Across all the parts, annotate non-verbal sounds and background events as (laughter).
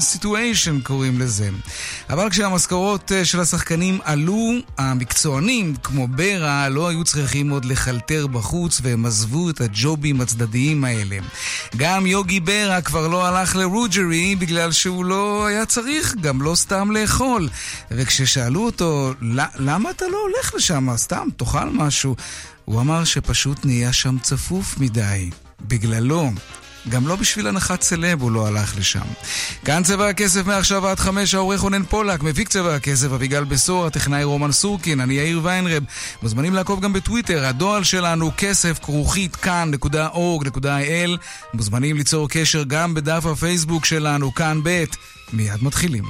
סיטואשן קוראים לזה. אבל כשהמשכורות אה, של השחקנים עלו, המקצוענים, כמו ברה, לא היו צריכים עוד לחלטר בחוץ והם עזבו את הג'ובים הצדדיים האלה. גם יוגי ברה כבר לא הלך לרוג'רי בגלל שהוא לא היה צריך גם לא סתם לאכול. וכששאלו אותו, למה אתה לא הולך לשם? סתם, תאכל משהו. הוא אמר שפשוט נהיה שם צפוף מדי. בגללו. גם לא בשביל הנחת סלב הוא לא הלך לשם. כאן צבע הכסף מעכשיו עד חמש, העורך רונן פולק, מפיק צבע הכסף אביגל בשור, הטכנאי רומן סורקין, אני יאיר ויינרב. מוזמנים לעקוב גם בטוויטר, הדואל שלנו כסף כרוכית כאן.org.il. מוזמנים ליצור קשר גם בדף הפייסבוק שלנו, כאן ב'. מיד מתחילים.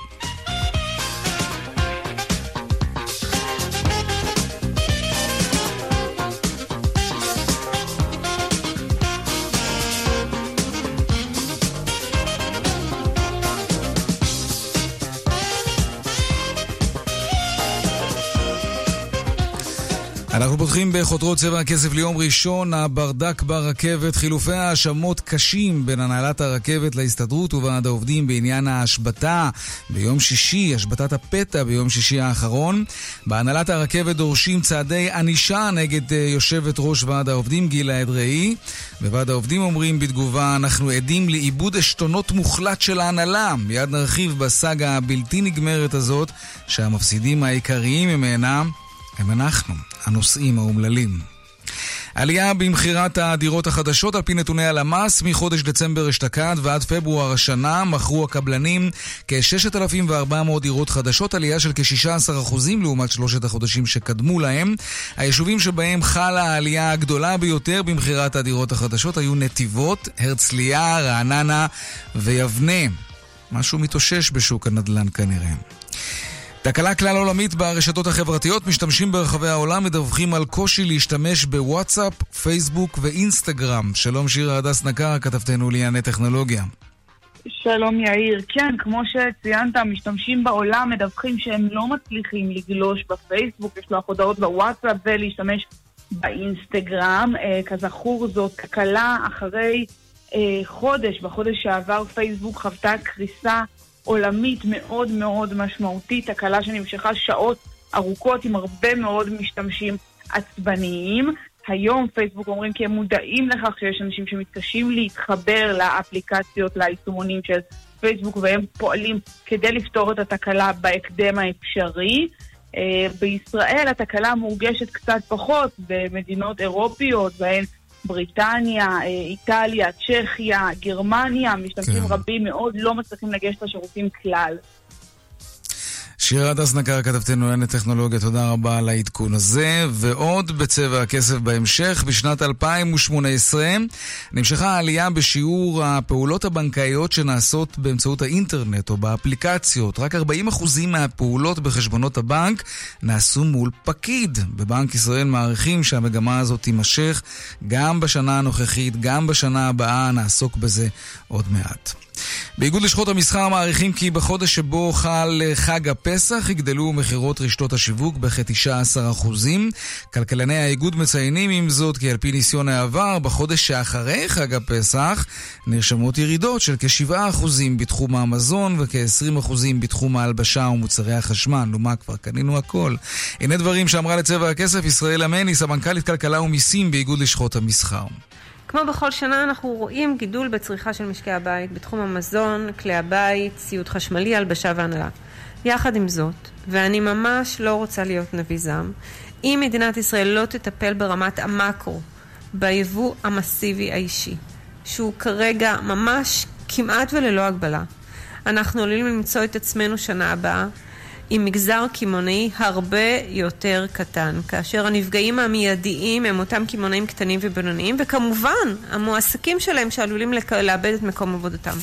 פותחים בחותרות צבע הכסף ליום ראשון, הברדק ברכבת, חילופי האשמות קשים בין הנהלת הרכבת להסתדרות וועד העובדים בעניין ההשבתה ביום שישי, השבתת הפתע ביום שישי האחרון. בהנהלת הרכבת דורשים צעדי ענישה נגד אה, יושבת ראש ועד העובדים גילה אדראי. בוועד העובדים אומרים בתגובה, אנחנו עדים לאיבוד עשתונות מוחלט של ההנהלה. מיד נרחיב בסאגה הבלתי נגמרת הזאת, שהמפסידים העיקריים ממנה הם אנחנו, הנוסעים האומללים. עלייה במכירת הדירות החדשות על פי נתוני הלמ"ס מחודש דצמבר אשתקד ועד פברואר השנה מכרו הקבלנים כ-6,400 דירות חדשות, עלייה של כ-16% לעומת שלושת החודשים שקדמו להם. היישובים שבהם חלה העלייה הגדולה ביותר במכירת הדירות החדשות היו נתיבות, הרצליה, רעננה ויבנה. משהו מתאושש בשוק הנדל"ן כנראה. תקלה כלל עולמית ברשתות החברתיות, משתמשים ברחבי העולם מדווחים על קושי להשתמש בוואטסאפ, פייסבוק ואינסטגרם. שלום שירה הדס נקר, כתבתנו לענייני טכנולוגיה. שלום יאיר. כן, כמו שציינת, משתמשים בעולם מדווחים שהם לא מצליחים לגלוש בפייסבוק, לשלוח הודעות בוואטסאפ ולהשתמש באינסטגרם. אה, כזכור, זאת תקלה אחרי אה, חודש, בחודש שעבר פייסבוק חוותה קריסה עולמית מאוד מאוד משמעותית, תקלה שנמשכה שעות ארוכות עם הרבה מאוד משתמשים עצבניים. היום פייסבוק אומרים כי הם מודעים לכך שיש אנשים שמתקשים להתחבר לאפליקציות, ליישומונים של פייסבוק, והם פועלים כדי לפתור את התקלה בהקדם האפשרי. Uh, בישראל התקלה מורגשת קצת פחות במדינות אירופיות, בהן בריטניה, אה, איטליה, צ'כיה, גרמניה, משתמשים כן. רבים מאוד לא מצליחים לגשת לשירותים כלל. שירה הדס נקר, כתבתנו לענייני טכנולוגיה, תודה רבה על העדכון הזה. ועוד בצבע הכסף בהמשך, בשנת 2018 נמשכה העלייה בשיעור הפעולות הבנקאיות שנעשות באמצעות האינטרנט או באפליקציות. רק 40% מהפעולות בחשבונות הבנק נעשו מול פקיד. בבנק ישראל מעריכים שהמגמה הזאת תימשך גם בשנה הנוכחית, גם בשנה הבאה, נעסוק בזה עוד מעט. באיגוד לשכות המסחר מעריכים כי בחודש שבו חל חג הפסח יגדלו מכירות רשתות השיווק בכ-19%. כלכלני האיגוד מציינים עם זאת כי על פי ניסיון העבר, בחודש שאחרי חג הפסח נרשמות ירידות של כ-7% בתחום המזון וכ-20% בתחום ההלבשה ומוצרי החשמל. נו מה, כבר קנינו הכל. הנה דברים שאמרה לצבע הכסף ישראל עמני, סמנכ"לית כלכלה ומיסים באיגוד לשכות המסחר. כמו בכל שנה אנחנו רואים גידול בצריכה של משקי הבית בתחום המזון, כלי הבית, ציוד חשמלי, הלבשה והנהלה. יחד עם זאת, ואני ממש לא רוצה להיות נביא זעם, אם מדינת ישראל לא תטפל ברמת המקרו ביבוא המסיבי האישי, שהוא כרגע ממש כמעט וללא הגבלה, אנחנו עלולים למצוא את עצמנו שנה הבאה עם מגזר קמעונאי הרבה יותר קטן, כאשר הנפגעים המיידיים הם אותם קמעונאים קטנים ובינוניים, וכמובן המועסקים שלהם שעלולים לאבד את מקום עבודתם.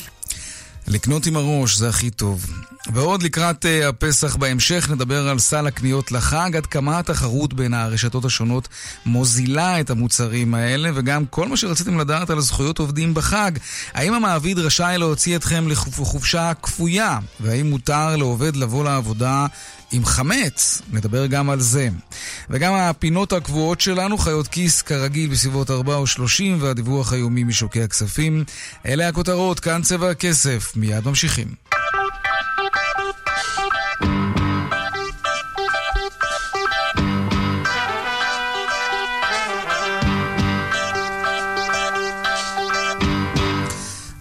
לקנות עם הראש זה הכי טוב. ועוד לקראת uh, הפסח בהמשך נדבר על סל הקניות לחג, עד כמה התחרות בין הרשתות השונות מוזילה את המוצרים האלה, וגם כל מה שרציתם לדעת על זכויות עובדים בחג. האם המעביד רשאי להוציא אתכם לחופשה כפויה? והאם מותר לעובד לבוא לעבודה עם חמץ, נדבר גם על זה. וגם הפינות הקבועות שלנו, חיות כיס כרגיל בסביבות 4 או 30, והדיווח היומי משוקי הכספים. אלה הכותרות, כאן צבע הכסף, מיד ממשיכים.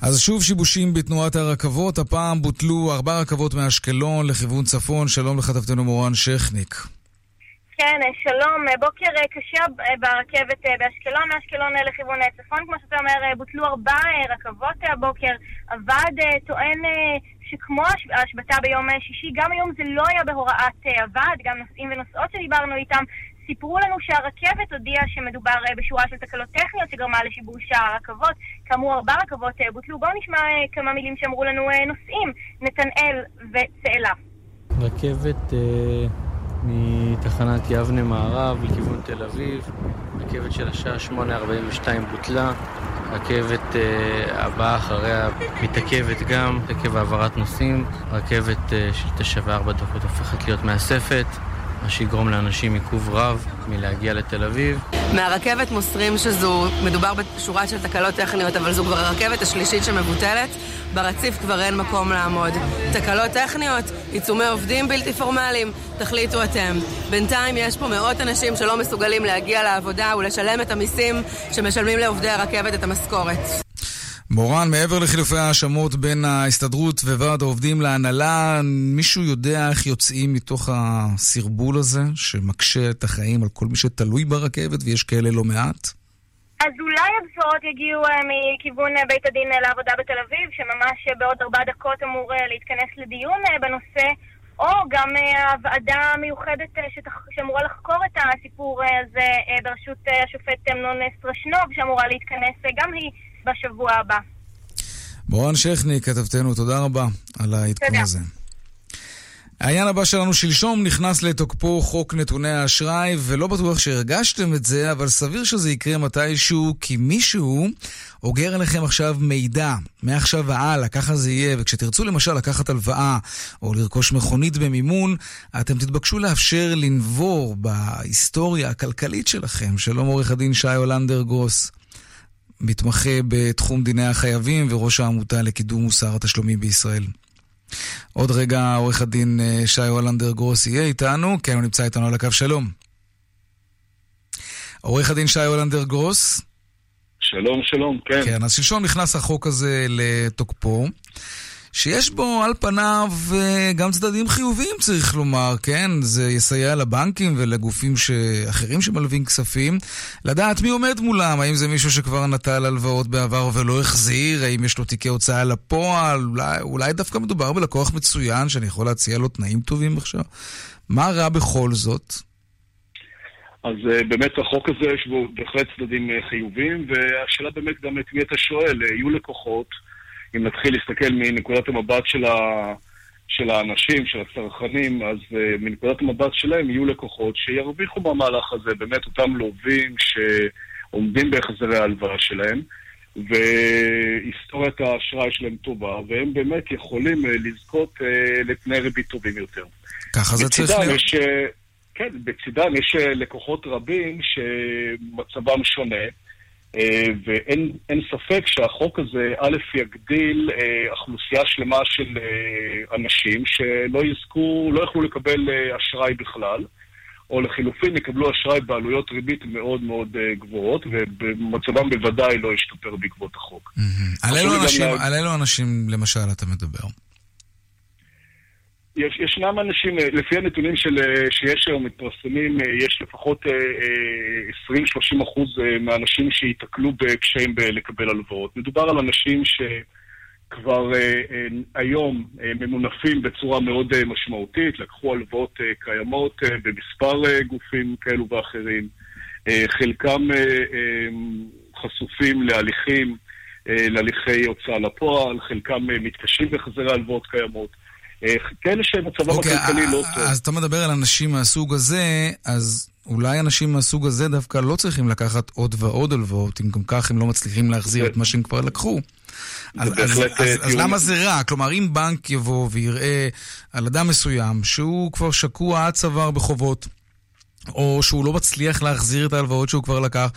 אז שוב שיבושים בתנועת הרכבות, הפעם בוטלו ארבע רכבות מאשקלון לכיוון צפון. שלום לכתבתנו מורן שכניק. כן, שלום. בוקר קשה ברכבת באשקלון, מאשקלון לכיוון צפון. כמו שאתה אומר, בוטלו ארבע רכבות הבוקר. הוועד טוען שכמו ההשבתה ביום שישי, גם היום זה לא היה בהוראת הוועד, גם נוסעים ונוסעות שדיברנו איתם סיפרו לנו שהרכבת הודיעה שמדובר אה, בשורה של תקלות טכניות שגרמה לשיבוש הרכבות. כאמור, ארבע רכבות אה, בוטלו. בואו נשמע אה, כמה מילים שאמרו לנו נוסעים, נתנאל וצאלה. רכבת אה, מתחנת יבנה מערב לכיוון תל אביב, רכבת של השעה 8.42 בוטלה, רכבת אה, הבאה אחריה מתעכבת גם, עקב העברת נוסעים, רכבת אה, של 9 ו-4 דקות הופכת להיות מאספת. מה שיגרום לאנשים עיכוב רב מלהגיע לתל אביב. מהרכבת מוסרים שזו, מדובר בשורה של תקלות טכניות, אבל זו כבר הרכבת השלישית שמבוטלת. ברציף כבר אין מקום לעמוד. תקלות טכניות, עיצומי עובדים בלתי פורמליים, תחליטו אתם. בינתיים יש פה מאות אנשים שלא מסוגלים להגיע לעבודה ולשלם את המיסים שמשלמים לעובדי הרכבת את המשכורת. מורן, מעבר לחילופי ההאשמות בין ההסתדרות וועד העובדים להנהלה, מישהו יודע איך יוצאים מתוך הסרבול הזה, שמקשה את החיים על כל מי שתלוי ברכבת, ויש כאלה לא מעט? אז אולי הבשורות יגיעו אה, מכיוון אה, בית הדין אה, לעבודה בתל אביב, שממש בעוד ארבע דקות אמור להתכנס לדיון בנושא, או גם הוועדה המיוחדת שאמורה לחקור את הסיפור הזה בראשות השופט אמנון סטרשנוב, שאמורה להתכנס גם היא בשבוע הבא. מורן שכני, כתבתנו, תודה רבה על העדכון הזה. העניין הבא שלנו, שלשום נכנס לתוקפו חוק נתוני האשראי, ולא בטוח שהרגשתם את זה, אבל סביר שזה יקרה מתישהו, כי מישהו אוגר עליכם עכשיו מידע, מעכשיו והלאה, ככה זה יהיה, וכשתרצו למשל לקחת הלוואה, או לרכוש מכונית במימון, אתם תתבקשו לאפשר לנבור בהיסטוריה הכלכלית שלכם. שלום עורך הדין שי הולנדר גרוס. מתמחה בתחום דיני החייבים וראש העמותה לקידום מוסר התשלומים בישראל. עוד רגע עורך הדין אה, שי הולנדר גרוס יהיה איתנו, כן, הוא נמצא איתנו על הקו, שלום. עורך הדין שי הולנדר גרוס. שלום, שלום, כן. כן, אז שלשום נכנס החוק הזה לתוקפו. שיש בו על פניו אה, גם צדדים חיוביים, צריך לומר, כן? זה יסייע לבנקים ולגופים אחרים שמלווים כספים לדעת מי עומד מולם, האם זה מישהו שכבר נטל הלוואות בעבר ולא החזיר, האם יש לו תיקי הוצאה לפועל, אולי, אולי דווקא מדובר בלקוח מצוין שאני יכול להציע לו תנאים טובים עכשיו. מה רע בכל זאת? אז uh, באמת החוק הזה יש בו בהחלט צדדים uh, חיוביים, והשאלה באמת גם את מי אתה שואל, יהיו לקוחות אם נתחיל להסתכל מנקודת המבט של, ה, של האנשים, של הצרכנים, אז uh, מנקודת המבט שלהם יהיו לקוחות שירוויחו במהלך הזה, באמת אותם לווים שעומדים בהחזרי ההלוואה שלהם, והיסטוריית האשראי שלהם טובה, והם באמת יכולים uh, לזכות uh, לתנאי ריבית טובים יותר. ככה זה צריך להיות. יש, כן, בצדם יש לקוחות רבים שמצבם שונה. אה, ואין ספק שהחוק הזה, א', יגדיל אה, אוכלוסייה שלמה של אה, אנשים שלא יזכו, לא יוכלו לקבל אשראי בכלל, או לחילופין יקבלו אשראי בעלויות ריבית מאוד מאוד גבוהות, ומצבם בוודאי לא ישתפר בעקבות החוק. על אילו אנשים, למשל, אתה מדבר? יש, ישנם אנשים, אה, לפי הנתונים של, אה, שיש היום מתפרסמים, אה, יש לפחות 20-30 אחוז מהאנשים שייתקלו בקשיים לקבל הלוואות. מדובר על אנשים שכבר היום ממונפים בצורה מאוד משמעותית, לקחו הלוואות קיימות במספר גופים כאלו ואחרים. חלקם חשופים להליכים, להליכי הוצאה לפועל, חלקם מתקשים בהחזרי הלוואות קיימות. כאלה שמצבם okay, אוקיי, הכלכלי לא טוב. אז אתה מדבר על אנשים מהסוג הזה, אז אולי אנשים מהסוג הזה דווקא לא צריכים לקחת עוד ועוד הלוואות, אם גם כך הם לא מצליחים להחזיר את מה שהם כבר לקחו. אז, אז, אז, אז, אז למה זה רע? כלומר, אם בנק יבוא ויראה על אדם מסוים שהוא כבר שקוע עד צוואר בחובות, או שהוא לא מצליח להחזיר את ההלוואות שהוא כבר לקח.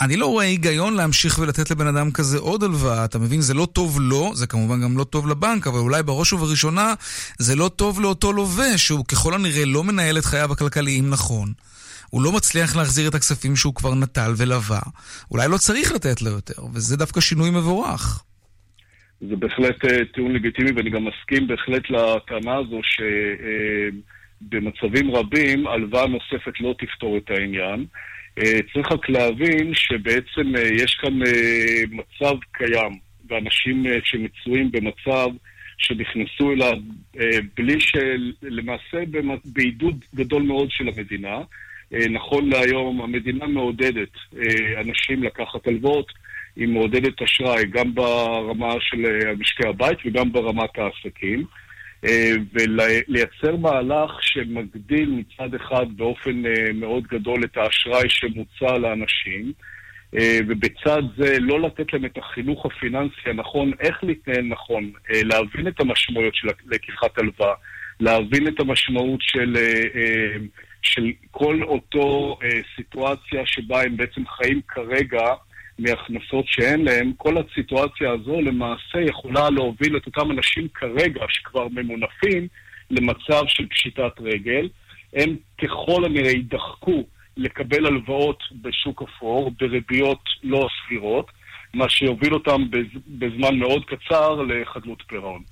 אני לא רואה היגיון להמשיך ולתת לבן אדם כזה עוד הלוואה. אתה מבין? זה לא טוב לו, זה כמובן גם לא טוב לבנק, אבל אולי בראש ובראשונה זה לא טוב לאותו לווה, שהוא ככל הנראה לא מנהל את חייו הכלכליים נכון. הוא לא מצליח להחזיר את הכספים שהוא כבר נטל ולווה. אולי לא צריך לתת לו יותר, וזה דווקא שינוי מבורך. זה בהחלט אה, טיעון לגיטימי, ואני גם מסכים בהחלט לטענה הזו שבמצבים רבים הלוואה נוספת לא תפתור את העניין. צריך רק להבין שבעצם יש כאן מצב קיים, ואנשים שמצויים במצב שנכנסו אליו בלי שלמעשה בעידוד גדול מאוד של המדינה. נכון להיום המדינה מעודדת אנשים לקחת הלוואות. היא מעודדת אשראי גם ברמה של אה, משקי הבית וגם ברמת העסקים. אה, ולייצר מהלך שמגדיל מצד אחד באופן אה, מאוד גדול את האשראי שמוצע לאנשים, ובצד זה לא לתת להם את החינוך הפיננסי הנכון, איך להתנהל נכון, להבין את המשמעויות של לקיחת הלוואה, להבין את המשמעות של, של כל אותו סיטואציה שבה הם בעצם חיים כרגע מהכנסות שאין להם, כל הסיטואציה הזו למעשה יכולה להוביל את אותם אנשים כרגע, שכבר ממונפים, למצב של פשיטת רגל. הם ככל הנראה יידחקו לקבל הלוואות בשוק אפור, בריביות לא סבירות, מה שיוביל אותם בזמן מאוד קצר לחדלות פירעון.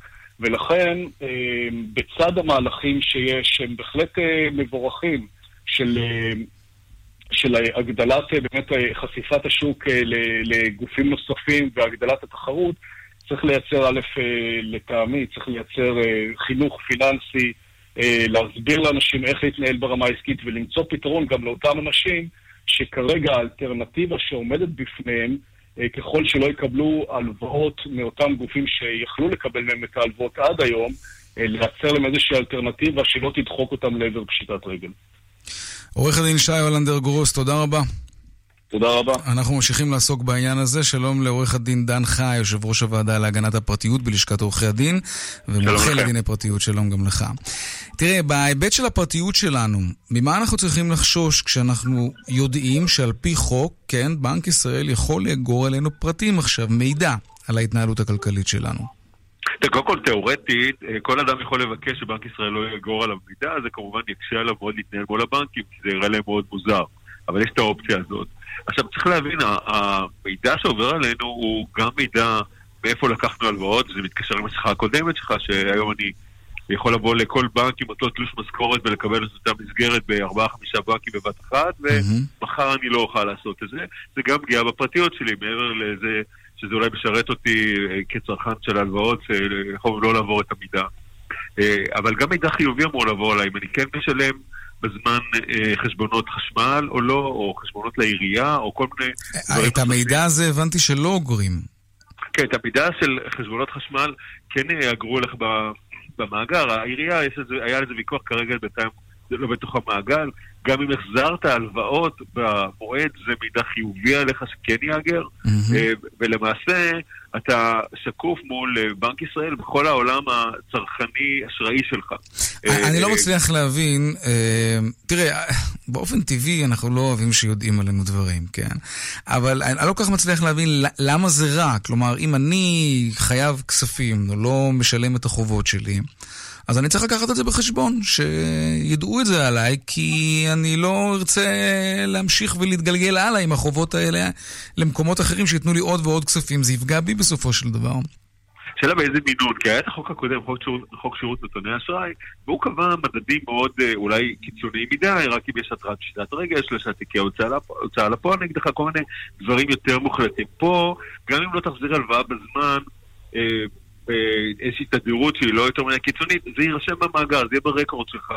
ולכן, אה, בצד המהלכים שיש, שהם בהחלט אה, מבורכים, של אה, של הגדלת אה, באמת אה, חשיפת השוק אה, לגופים נוספים והגדלת התחרות, צריך לייצר, א', לטעמי, צריך לייצר חינוך פיננסי, להסביר לאנשים איך להתנהל ברמה העסקית ולמצוא פתרון גם לאותם אנשים שכרגע האלטרנטיבה שעומדת בפניהם, ככל שלא יקבלו הלוואות מאותם גופים שיכלו לקבל מהם את ההלוואות עד היום, לייצר להם איזושהי אלטרנטיבה שלא תדחוק אותם לעבר פשיטת רגל. עורך הדין שי הולנדר גרוס, תודה רבה. תודה רבה. אנחנו ממשיכים לעסוק בעניין הזה. שלום לעורך הדין דן חי, יושב ראש הוועדה להגנת הפרטיות בלשכת עורכי הדין, ומומחה לדיני פרטיות, שלום גם לך. תראה, בהיבט של הפרטיות שלנו, ממה אנחנו צריכים לחשוש כשאנחנו יודעים שעל פי חוק, כן, בנק ישראל יכול לאגור עלינו פרטים עכשיו, מידע על ההתנהלות הכלכלית שלנו? קודם כל, תאורטית, אה, כל אדם יכול לבקש שבנק ישראל לא יאגור עליו מידע, זה כמובן יקשה עליו מאוד להתנהל מול הבנקים, כי זה יראה להם מאוד מוזר. אבל יש את האופציה הזאת. עכשיו, צריך להבין, המידע שעובר עלינו הוא גם מידע מאיפה לקחנו הלוואות, זה מתקשר עם השיחה הקודמת שלך, שהיום אני יכול לבוא לכל בנק עם אותו תלוש משכורת ולקבל את אותה מסגרת בארבעה-חמישה בנקים בבת אחת, ומחר אני לא אוכל לעשות את זה. זה גם פגיעה בפרטיות שלי, מעבר לזה שזה אולי משרת אותי אה, כצרכן של הלוואות, יכול לא לעבור את המידע. אה, אבל גם מידע חיובי אמור לעבור עליי, אם אני כן משלם בזמן אה, חשבונות חשמל או לא, או חשבונות לעירייה, או כל מיני. את המידע הזה הבנתי שלא אוגרים. כן, את המידע של חשבונות חשמל כן יאגרו לך במאגר. העירייה, היה לזה ויכוח כרגע בינתיים, זה לא בתוך המעגל. גם אם החזרת הלוואות במועד, זה מידע חיובי עליך שכן ייאגר, mm-hmm. ולמעשה אתה שקוף מול אה, בנק ישראל בכל העולם הצרכני-אשראי שלך. אה, אני לא מצליח להבין, תראה, באופן טבעי אנחנו לא אוהבים שיודעים עלינו דברים, כן? אבל אני לא כל כך מצליח להבין למה זה רע. כלומר, אם אני חייב כספים, או לא משלם את החובות שלי, אז אני צריך לקחת את זה בחשבון, שידעו את זה עליי, כי אני לא ארצה להמשיך ולהתגלגל הלאה עם החובות האלה למקומות אחרים שייתנו לי עוד ועוד כספים. זה יפגע בי בסופו של דבר. שאלה באיזה מינון, כי היה את החוק הקודם, חוק שירות, שירות נתוני אשראי, והוא קבע מדדים מאוד אה, אולי קיצוניים מדי, רק אם יש התרעת פשיטת רגל, שלושה תיקי הוצאה לפועל נגדך, כל מיני דברים יותר מוחלטים. פה, גם אם לא תחזיר הלוואה בזמן, אה, באיזושהי תדירות שהיא לא יותר מדי קיצונית, זה יירשם במאגר, זה יהיה ברקורד שלך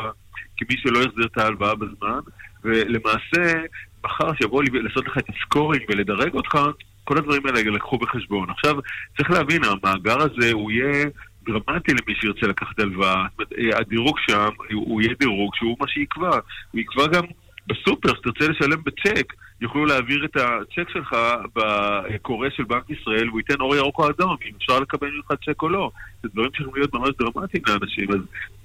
כמי שלא יחזיר את ההלוואה בזמן, ולמעשה, מחר שיבואו לעשות לך את הסקורינג ולדרג אותך, כל הדברים האלה יילקחו בחשבון. עכשיו, צריך להבין, המאגר הזה הוא יהיה דרמטי למי שירצה לקחת הלוואה. הדירוג שם, הוא יהיה דירוג שהוא מה שיקבע. הוא יקבע גם בסופר, שתרצה לשלם בצ'ק, יוכלו להעביר את הצ'ק שלך בקורא של בנק ישראל, והוא ייתן אור ירוק או אדום, אם אפשר לקבל ממך צ'ק או לא. זה דברים שיכולים להיות ממש דרמטיים לאנשים, אז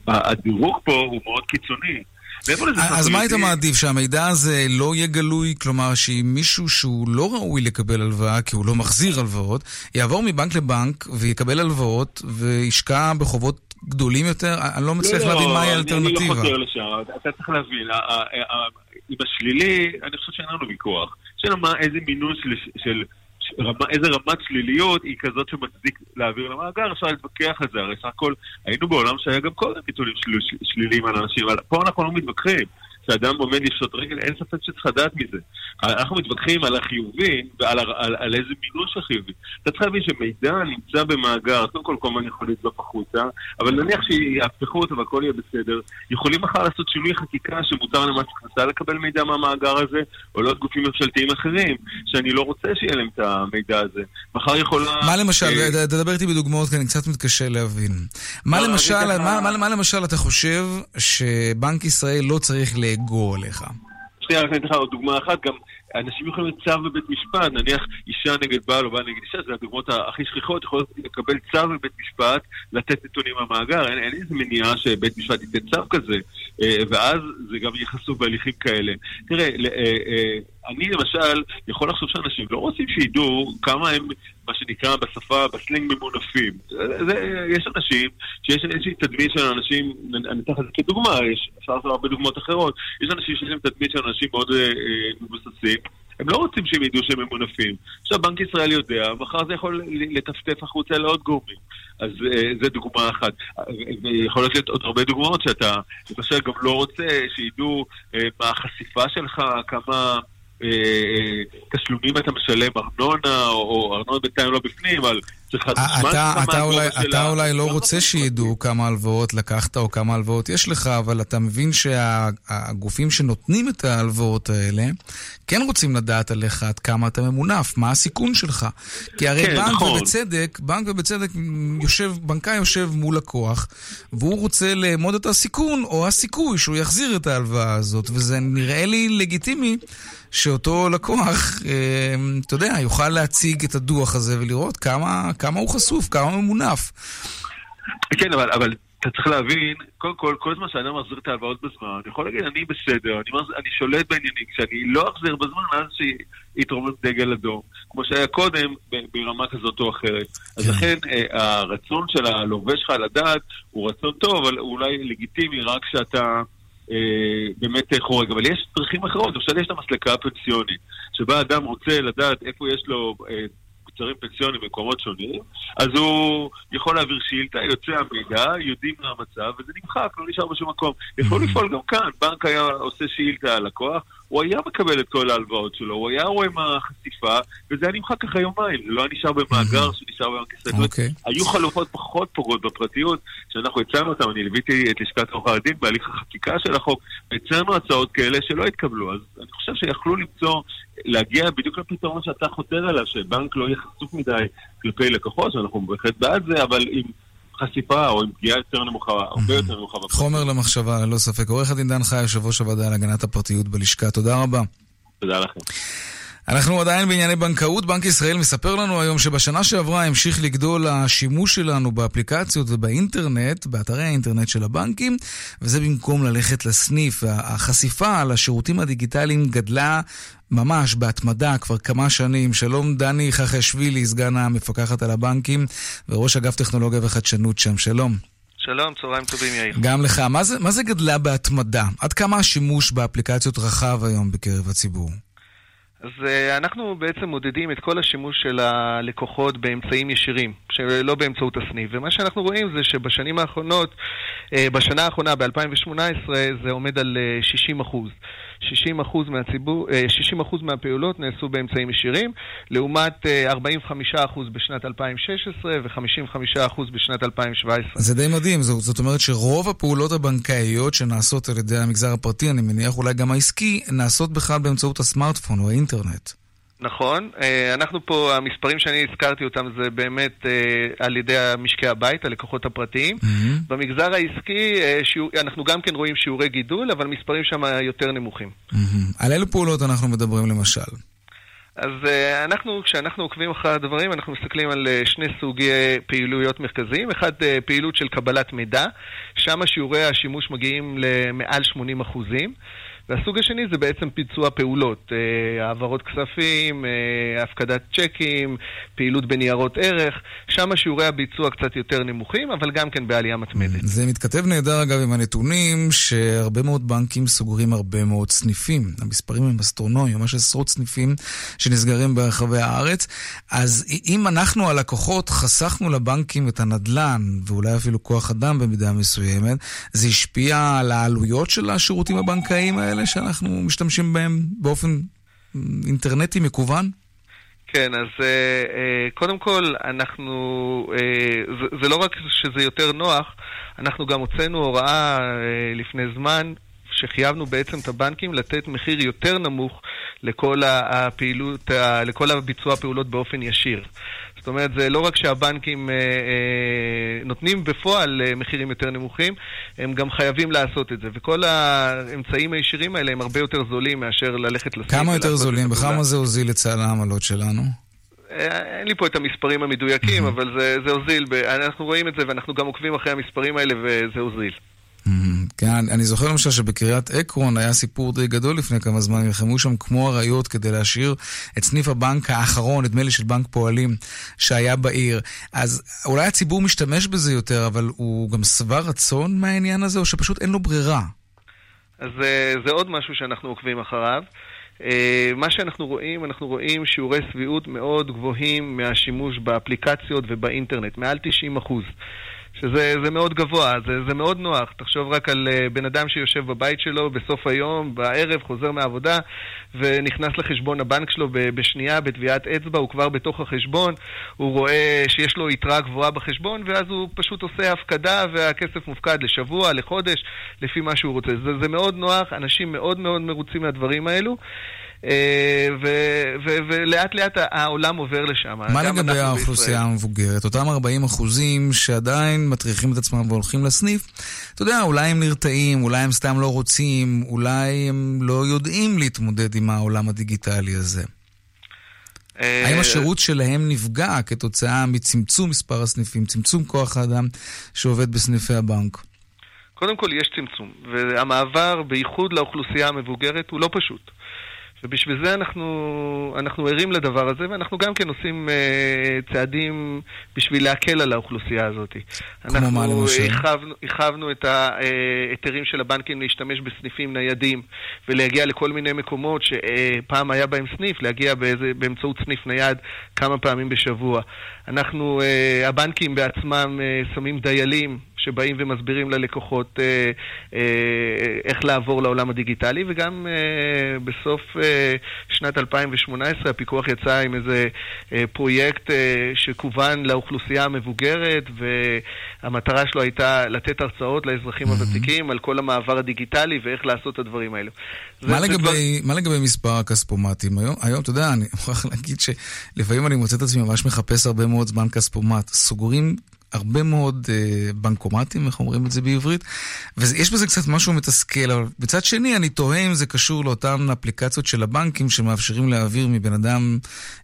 הדירוג פה הוא מאוד קיצוני. אז מה היית מעדיף, שהמידע הזה לא יהיה גלוי? כלומר, שאם מישהו שהוא לא ראוי לקבל הלוואה, כי הוא לא מחזיר הלוואות, יעבור מבנק לבנק ויקבל הלוואות וישקע בחובות גדולים יותר? אני לא מצליח לא, להבין מהי האלטרנטיבה. אני לא חותר לשם, אתה צריך להבין, עם השלילי, אני חושב שאין לנו ויכוח. שאלה מה, איזה מינון של, של, רמה, איזה רמת שליליות היא כזאת שמצדיק להעביר למאגר, אפשר להתווכח על זה, הרי סך הכל היינו בעולם שהיה גם קודם פיתולים של, שליליים על אנשים, אבל פה אנחנו לא מתווכחים. שאדם עומד לפשוט רגל, אין ספק שצריך לדעת מזה. אנחנו מתווכחים על החיובי ועל על, על, על איזה מינוי של חיובי. אתה צריך להבין שמידע נמצא במאגר, קודם כל כמובן יכול לדלוף החוצה, אבל נניח שיהפכו אותו והכל יהיה בסדר, יכולים מחר לעשות שינוי חקיקה שמותר למס הכנסה לקבל מידע מהמאגר הזה, או לעוד גופים ממשלתיים אחרים, שאני לא רוצה שיהיה להם את המידע הזה. מחר יכולה... מה למשל, אה, תדבר איתי בדוגמאות, כי אני קצת מתקשה להבין. מה לא, למשל, מה למשל אתה חושב שבנק ישראל לא צריך ל... לאגור עליך. שנייה, רק אתן לך עוד דוגמה אחת, גם אנשים יכולים לצו בבית משפט, נניח אישה נגד בעל או בעל נגד אישה, זה הדוגמאות הכי שכיחות, יכולות לקבל צו בבית משפט, לתת נתונים במאגר, אין, אין איזה מניעה שבית משפט ייתן צו כזה, אה, ואז זה גם יהיה חשוף בהליכים כאלה. תראה, אה, אה, אני למשל יכול לחשוב שאנשים לא רוצים שידעו כמה הם, מה שנקרא בשפה, בסלנג ממונפים. זה, יש אנשים שיש איזושהי תדמית של אנשים, אני אתן לך את זה כדוגמה, יש, אפשר לעשות הרבה דוגמאות אחרות, יש אנשים שיש להם תדמית של אנשים מאוד אה, מבוססים. הם לא רוצים שהם ידעו שהם ממונפים. עכשיו, בנק ישראל יודע, מחר זה יכול לטפטף החוצה לעוד גורמים. אז uh, זה דוגמה אחת. ויכול להיות עוד הרבה דוגמאות שאתה, למשל, גם לא רוצה שידעו uh, מה החשיפה שלך, כמה... תשלומים אתה משלם ארנונה, או ארנונה בינתיים לא בפנים, אבל צריך אה, אתה אולי לא רוצה שידעו כמה הלוואות לקחת או כמה הלוואות יש לך, אבל אתה מבין שהגופים שנותנים את ההלוואות האלה כן רוצים לדעת עליך עד כמה אתה ממונף, מה הסיכון שלך. כי הרי כן, בנק נכון. ובצדק, בנק ובצדק יושב, בנקאי יושב מול לקוח, והוא רוצה לאמוד את הסיכון או הסיכוי שהוא יחזיר את ההלוואה הזאת, וזה נראה לי לגיטימי. שאותו לקוח, אה, אתה יודע, יוכל להציג את הדוח הזה ולראות כמה, כמה הוא חשוף, כמה ממונף. כן, אבל, אבל אתה צריך להבין, קודם כל, כל זמן שאדם מחזיר את ההלוואות בזמן, אני יכול להגיד, אני בסדר, אני, אני שולט בעניינים, כשאני לא אחזיר בזמן, אז שיתרומם דגל אדום, כמו שהיה קודם, ברמה כזאת או אחרת. אז כן. לכן, אה, הרצון של הלווה שלך לדעת הוא רצון טוב, אבל אולי לגיטימי רק כשאתה... אה, באמת חורג. אבל יש דרכים אחרות, למשל יש את המסלקה הפנסיונית, שבה אדם רוצה לדעת איפה יש לו אה, מוצרים פנסיוניים במקומות שונים, אז הוא יכול להעביר שאילתה, יוצא המידע, יודעים מה המצב, וזה נמחק, לא נשאר בשום מקום. יכול לפעול גם כאן, בנק היה עושה שאילתה על לקוח, הוא היה מקבל את כל ההלוואות שלו, הוא היה רואה מה החשיפה, וזה היה נמחק אחרי יומיים, זה לא היה נשאר במאגר שנשאר בבנק ישראל. Okay. היו חלופות פחות פוגעות בפרטיות, שאנחנו הצענו אותן, אני ליוויתי את לשכת עורכי הדין בהליך החקיקה של החוק, והצענו הצעות כאלה שלא התקבלו, אז אני חושב שיכלו למצוא, להגיע בדיוק לפתרון שאתה חותר עליו, שבנק לא יהיה חשוף מדי כלפי לקוחות, שאנחנו בהחלט בעד זה, אבל עם... חשיפה או עם פגיעה יותר נמוכה, הרבה יותר נמוכה. חומר למחשבה, ללא ספק. עורך הדין דן חי, יושב ראש הוועדה להגנת הפרטיות בלשכה, תודה רבה. תודה לכם. אנחנו עדיין בענייני בנקאות. בנק ישראל מספר לנו היום שבשנה שעברה המשיך לגדול השימוש שלנו באפליקציות ובאינטרנט, באתרי האינטרנט של הבנקים, וזה במקום ללכת לסניף. החשיפה על השירותים הדיגיטליים גדלה ממש בהתמדה כבר כמה שנים. שלום דני חכשווילי, סגן המפקחת על הבנקים וראש אגף טכנולוגיה וחדשנות שם. שלום. שלום, צהריים טובים יאיר. גם לך. מה זה, מה זה גדלה בהתמדה? עד כמה השימוש באפליקציות רחב היום בקרב הציבור? אז uh, אנחנו בעצם מודדים את כל השימוש של הלקוחות באמצעים ישירים, שלא באמצעות הסניף. ומה שאנחנו רואים זה שבשנים האחרונות, בשנה האחרונה, ב-2018, זה עומד על uh, 60 אחוז. 60% מהציבור, 60% אה, מהפעולות נעשו באמצעים ישירים, לעומת 45% אה, בשנת 2016 ו-55% בשנת 2017. זה די מדהים, זאת אומרת שרוב הפעולות הבנקאיות שנעשות על ידי המגזר הפרטי, אני מניח אולי גם העסקי, נעשות בכלל באמצעות הסמארטפון או האינטרנט. נכון, אה, אנחנו פה, המספרים שאני הזכרתי אותם זה באמת אה, על ידי משקי הבית, הלקוחות הפרטיים. Mm-hmm. במגזר העסקי אה, שיעור, אנחנו גם כן רואים שיעורי גידול, אבל מספרים שם יותר נמוכים. Mm-hmm. על אילו פעולות אנחנו מדברים למשל? אז אנחנו, כשאנחנו עוקבים אחרי הדברים, אנחנו מסתכלים על שני סוגי פעילויות מרכזיים. אחד, פעילות של קבלת מידע, שם שיעורי השימוש מגיעים למעל 80 אחוזים. והסוג השני זה בעצם ביצוע פעולות, אה, העברות כספים, אה, הפקדת צ'קים, פעילות בניירות ערך, שם שיעורי הביצוע קצת יותר נמוכים, אבל גם כן בעלייה מתמדת. זה מתכתב נהדר אגב עם הנתונים שהרבה מאוד בנקים סוגרים הרבה מאוד סניפים. המספרים הם אסטרונומיים, ממש עשרות סניפים שנסגרים ברחבי הארץ. אז אם אנחנו הלקוחות חסכנו לבנקים את הנדל"ן, ואולי אפילו כוח אדם במידה מסוימת, זה השפיע על העלויות של השירותים הבנקאיים האלה שאנחנו משתמשים בהם באופן אינטרנטי מקוון? כן, אז uh, uh, קודם כל, אנחנו, uh, זה, זה לא רק שזה יותר נוח, אנחנו גם הוצאנו הוראה uh, לפני זמן שחייבנו בעצם את הבנקים לתת מחיר יותר נמוך לכל הפעילות, לכל הביצוע הפעולות באופן ישיר. זאת אומרת, זה לא רק שהבנקים אה, אה, נותנים בפועל אה, מחירים יותר נמוכים, הם גם חייבים לעשות את זה. וכל האמצעים הישירים האלה הם הרבה יותר זולים מאשר ללכת לסניף. כמה יותר זולים? בכמה זה הוזיל את צה"ל העמלות שלנו? אה, אין לי פה את המספרים המדויקים, אבל זה, זה הוזיל. אנחנו רואים את זה ואנחנו גם עוקבים אחרי המספרים האלה וזה הוזיל. כן, אני זוכר למשל שבקריית עקרון היה סיפור די גדול לפני כמה זמן, נלחמו שם כמו אריות כדי להשאיר את סניף הבנק האחרון, נדמה לי של בנק פועלים, שהיה בעיר. אז אולי הציבור משתמש בזה יותר, אבל הוא גם שבע רצון מהעניין הזה, או שפשוט אין לו ברירה? אז אה, זה עוד משהו שאנחנו עוקבים אחריו. אה, מה שאנחנו רואים, אנחנו רואים שיעורי שביעות מאוד גבוהים מהשימוש באפליקציות ובאינטרנט, מעל 90 אחוז. שזה מאוד גבוה, זה, זה מאוד נוח. תחשוב רק על uh, בן אדם שיושב בבית שלו בסוף היום, בערב, חוזר מהעבודה, ונכנס לחשבון הבנק שלו בשנייה, בטביעת אצבע, הוא כבר בתוך החשבון, הוא רואה שיש לו יתרה גבוהה בחשבון, ואז הוא פשוט עושה הפקדה, והכסף מופקד לשבוע, לחודש, לפי מה שהוא רוצה. זה, זה מאוד נוח, אנשים מאוד מאוד מרוצים מהדברים האלו. אה, ולאט לאט העולם עובר לשם. מה לגבי האוכלוסייה המבוגרת? אותם 40 אחוזים שעדיין מטריחים את עצמם והולכים לסניף, אתה יודע, אולי הם נרתעים, אולי הם סתם לא רוצים, אולי הם לא יודעים להתמודד עם העולם הדיגיטלי הזה. אה, האם השירות שלהם נפגע כתוצאה מצמצום מספר הסניפים, צמצום כוח האדם שעובד בסניפי הבנק? קודם כל יש צמצום, והמעבר, בייחוד לאוכלוסייה המבוגרת, הוא לא פשוט. ובשביל זה אנחנו, אנחנו ערים לדבר הזה, ואנחנו גם כן עושים uh, צעדים בשביל להקל על האוכלוסייה הזאת. כמו מה למשל? אנחנו הרחבנו את ההיתרים של הבנקים להשתמש בסניפים ניידים, ולהגיע לכל מיני מקומות שפעם היה בהם סניף, להגיע באיזה, באמצעות סניף נייד כמה פעמים בשבוע. אנחנו, uh, הבנקים בעצמם uh, שמים דיילים שבאים ומסבירים ללקוחות אה, אה, איך לעבור לעולם הדיגיטלי, וגם אה, בסוף אה, שנת 2018 הפיקוח יצא עם איזה אה, פרויקט אה, שכוון לאוכלוסייה המבוגרת, והמטרה שלו הייתה לתת הרצאות לאזרחים mm-hmm. הוותיקים על כל המעבר הדיגיטלי ואיך לעשות את הדברים האלו. מה, לגבי, דבר... מה לגבי מספר הכספומטים? היום, היום, אתה יודע, אני (laughs) מוכרח להגיד שלפעמים אני מוצא את עצמי ממש מחפש הרבה מאוד זמן כספומט. סוגרים הרבה מאוד uh, בנקומטים, איך אומרים את זה בעברית, ויש בזה קצת משהו מתסכל, אבל מצד שני אני תוהה אם זה קשור לאותן אפליקציות של הבנקים שמאפשרים להעביר מבן אדם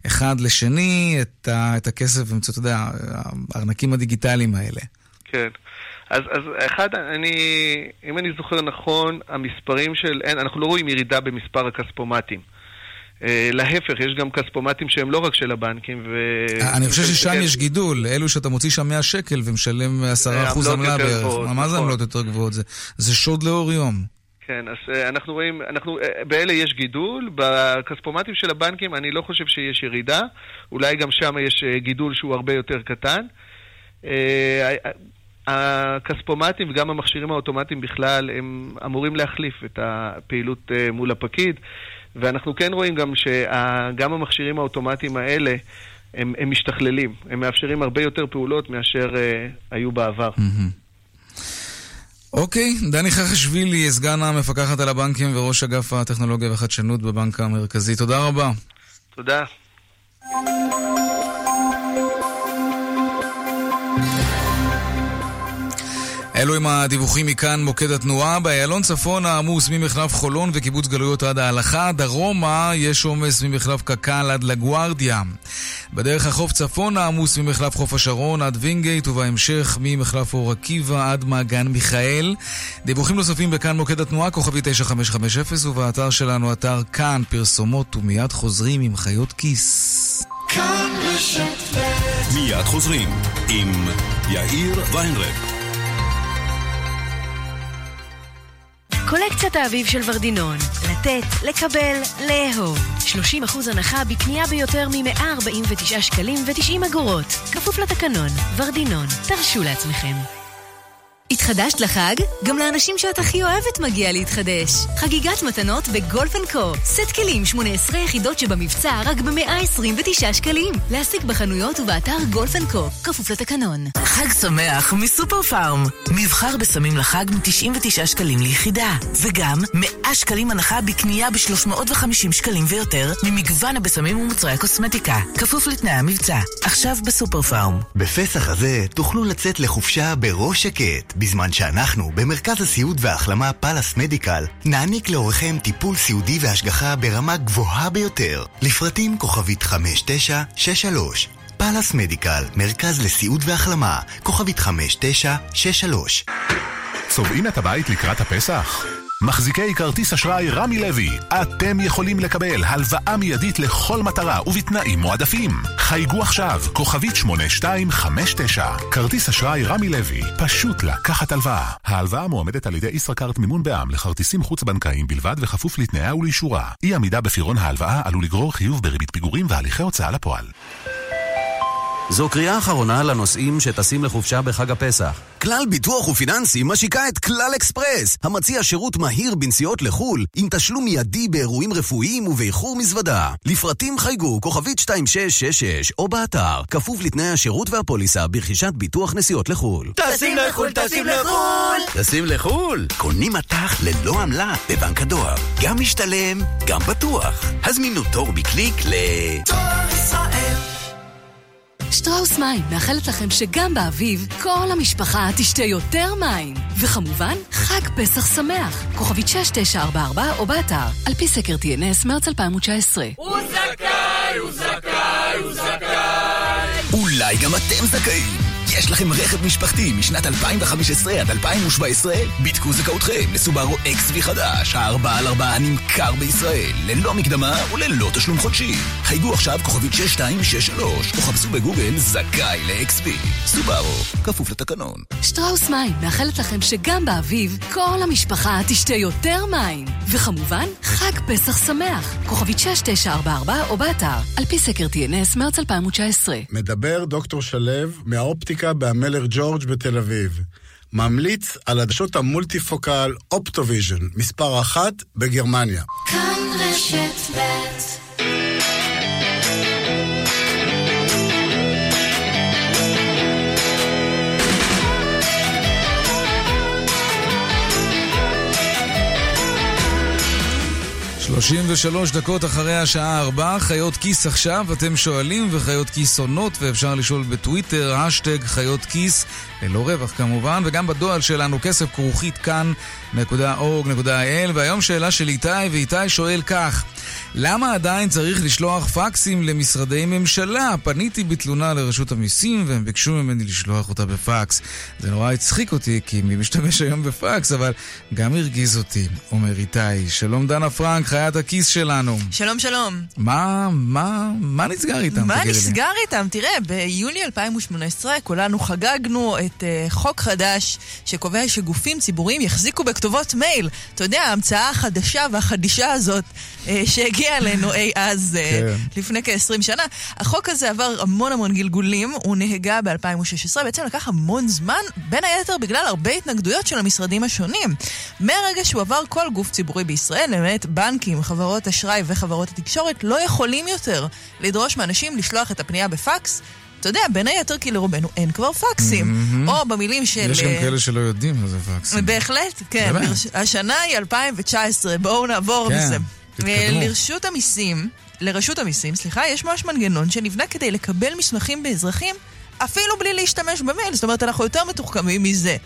אחד לשני את, ה, את הכסף באמצעות, אתה יודע, הארנקים הדיגיטליים האלה. כן. אז, אז אחד, אני, אם אני זוכר נכון, המספרים של, אין, אנחנו לא רואים ירידה במספר הכספומטים. אה, להפך, יש גם כספומטים שהם לא רק של הבנקים. ו... אני חושב ששם יש גידול, אלו שאתה מוציא שם 100 שקל ומשלם 10% עמלה בערך. מה זה נכון. עמלות יותר גבוהות? זה שוד לאור יום. כן, אז אה, אנחנו רואים, אנחנו, אה, באלה יש גידול, בכספומטים של הבנקים אני לא חושב שיש ירידה, אולי גם שם יש גידול שהוא הרבה יותר קטן. הכספומטים וגם המכשירים האוטומטיים בכלל, הם אמורים להחליף את הפעילות מול הפקיד. ואנחנו כן רואים גם שגם המכשירים האוטומטיים האלה, הם, הם משתכללים. הם מאפשרים הרבה יותר פעולות מאשר uh, היו בעבר. אוקיי, mm-hmm. okay, דני חכשווילי, סגן המפקחת על הבנקים וראש אגף הטכנולוגיה והחדשנות בבנק המרכזי. תודה רבה. תודה. אלו הם הדיווחים מכאן מוקד התנועה. באיילון צפון העמוס ממחלף חולון וקיבוץ גלויות עד ההלכה. דרומה יש עומס ממחלף קק"ל עד לגוארדיה. בדרך החוף צפון העמוס ממחלף חוף השרון עד וינגייט ובהמשך ממחלף אור עקיבא עד מעגן מיכאל. דיווחים נוספים בכאן מוקד התנועה, כוכבי 9550 ובאתר שלנו אתר כאן פרסומות ומיד חוזרים עם חיות כיס. מיד חוזרים עם יאיר ויינרב. קולקציית האביב של ורדינון. לתת, לקבל, לאהוב. 30% הנחה בקנייה ביותר מ-149 שקלים ו-90 אגורות. כפוף לתקנון. ורדינון. תרשו לעצמכם. התחדשת לחג? גם לאנשים שאת הכי אוהבת מגיע להתחדש. חגיגת מתנות בגולף אנד קו. סט כלים 18 יחידות שבמבצע רק ב-129 שקלים. להשיג בחנויות ובאתר גולף אנד קו. כפוף לתקנון. חג שמח מסופר פארם. מבחר בסמים לחג מ-99 שקלים ליחידה. וגם 100 שקלים הנחה בקנייה ב-350 שקלים ויותר ממגוון הבשמים ומוצרי הקוסמטיקה. כפוף לתנאי המבצע. עכשיו בסופר פארם. בפסח הזה תוכלו לצאת לחופשה בראש שקט. בזמן שאנחנו, במרכז הסיעוד וההחלמה פאלאס מדיקל, נעניק להוריכם טיפול סיעודי והשגחה ברמה גבוהה ביותר. לפרטים כוכבית 5963 פאלאס מדיקל, מרכז לסיעוד והחלמה, כוכבית 5963 צובעים את הבית לקראת הפסח? מחזיקי כרטיס אשראי רמי לוי, אתם יכולים לקבל הלוואה מיידית לכל מטרה ובתנאים מועדפים. חייגו עכשיו, כוכבית 8259. כרטיס אשראי רמי לוי, פשוט לקחת הלוואה. ההלוואה מועמדת על ידי ישראכרט מימון בע"מ לכרטיסים חוץ-בנקאיים בלבד וכפוף לתנאיה ולאישורה. אי עמידה בפירעון ההלוואה עלול לגרור חיוב בריבית פיגורים והליכי הוצאה לפועל. זו קריאה אחרונה לנוסעים שטסים לחופשה בחג הפסח. כלל ביטוח ופיננסי משיקה את כלל אקספרס, המציע שירות מהיר בנסיעות לחו"ל, עם תשלום מיידי באירועים רפואיים ובאיחור מזוודה. לפרטים חייגו כוכבית 2666 או באתר, כפוף לתנאי השירות והפוליסה ברכישת ביטוח נסיעות לחו"ל. טסים לחו"ל, טסים לחו"ל! טסים לחו"ל! קונים מטח ללא עמלה בבנק הדואר. גם משתלם, גם בטוח. הזמינו תור בקליק ל... תור ישראל שטראוס מים מאחלת לכם שגם באביב כל המשפחה תשתה יותר מים. וכמובן, חג פסח שמח. כוכבית 6944 או באתר, על פי סקר TNS מרץ 2019. הוא זכאי, הוא זכאי, הוא זכאי! אולי גם אתם זכאים! יש לכם רכב משפחתי משנת 2015 עד 2017? בדקו זכאותכם לסובארו XV חדש, הארבע על ארבע הנמכר בישראל, ללא מקדמה וללא תשלום חודשי. חייגו עכשיו כוכבית 6263 או חפשו בגוגל זכאי ל-XV. סובארו, כפוף לתקנון. שטראוס מים מאחלת לכם שגם באביב כל המשפחה תשתה יותר מים. וכמובן, חג פסח שמח. כוכבית 6944 או באתר, על פי סקר TNS מרץ 2019. מדבר דוקטור שלו מהאופטיקה בהמלך ג'ורג' בתל אביב. ממליץ על עדשות המולטיפוקל אופטוויז'ן, מספר אחת בגרמניה. כאן רשת ב' 33 דקות אחרי השעה 4, חיות כיס עכשיו, אתם שואלים וחיות כיס עונות, ואפשר לשאול בטוויטר, השטג חיות כיס, ללא רווח כמובן, וגם בדואל שלנו, כסף כרוכית כאן.org.il, והיום שאלה של איתי, ואיתי שואל כך: למה עדיין צריך לשלוח פקסים למשרדי ממשלה? פניתי בתלונה לרשות המיסים והם ביקשו ממני לשלוח אותה בפקס. זה נורא הצחיק אותי, כי מי משתמש היום בפקס, אבל גם הרגיז אותי, אומר איתי. שלום דנה פרנק, חיית הכיס שלנו. שלום שלום. מה, מה, מה נסגר איתם? מה נסגר איתם? תראה, ביולי 2018 כולנו חגגנו את uh, חוק חדש שקובע שגופים ציבוריים יחזיקו בכתובות מייל. אתה יודע, ההמצאה החדשה והחדישה הזאת uh, שהגיעה אלינו אי אז, uh, כן. לפני כ-20 שנה. החוק הזה עבר המון המון גלגולים, הוא נהגה ב-2016, בעצם לקח המון זמן, בין היתר בגלל הרבה התנגדויות של המשרדים השונים. מהרגע שהוא עבר כל גוף ציבורי בישראל, למעט בנקים, חברות אשראי וחברות התקשורת, לא יכולים יותר לדרוש מאנשים לשלוח את הפנייה בפקס. אתה יודע, בין היתר כי לרובנו אין כבר פקסים. Mm-hmm. או במילים של... יש גם כאלה שלא יודעים מה זה פקסים. בהחלט, כן. באמת? השנה היא 2019, בואו נעבור כן, וזה. תתקדמו. לרשות המיסים, לרשות המיסים, סליחה, יש ממש מנגנון שנבנה כדי לקבל מסמכים באזרחים אפילו בלי להשתמש במייל, זאת אומרת, אנחנו יותר מתוחכמים מזה.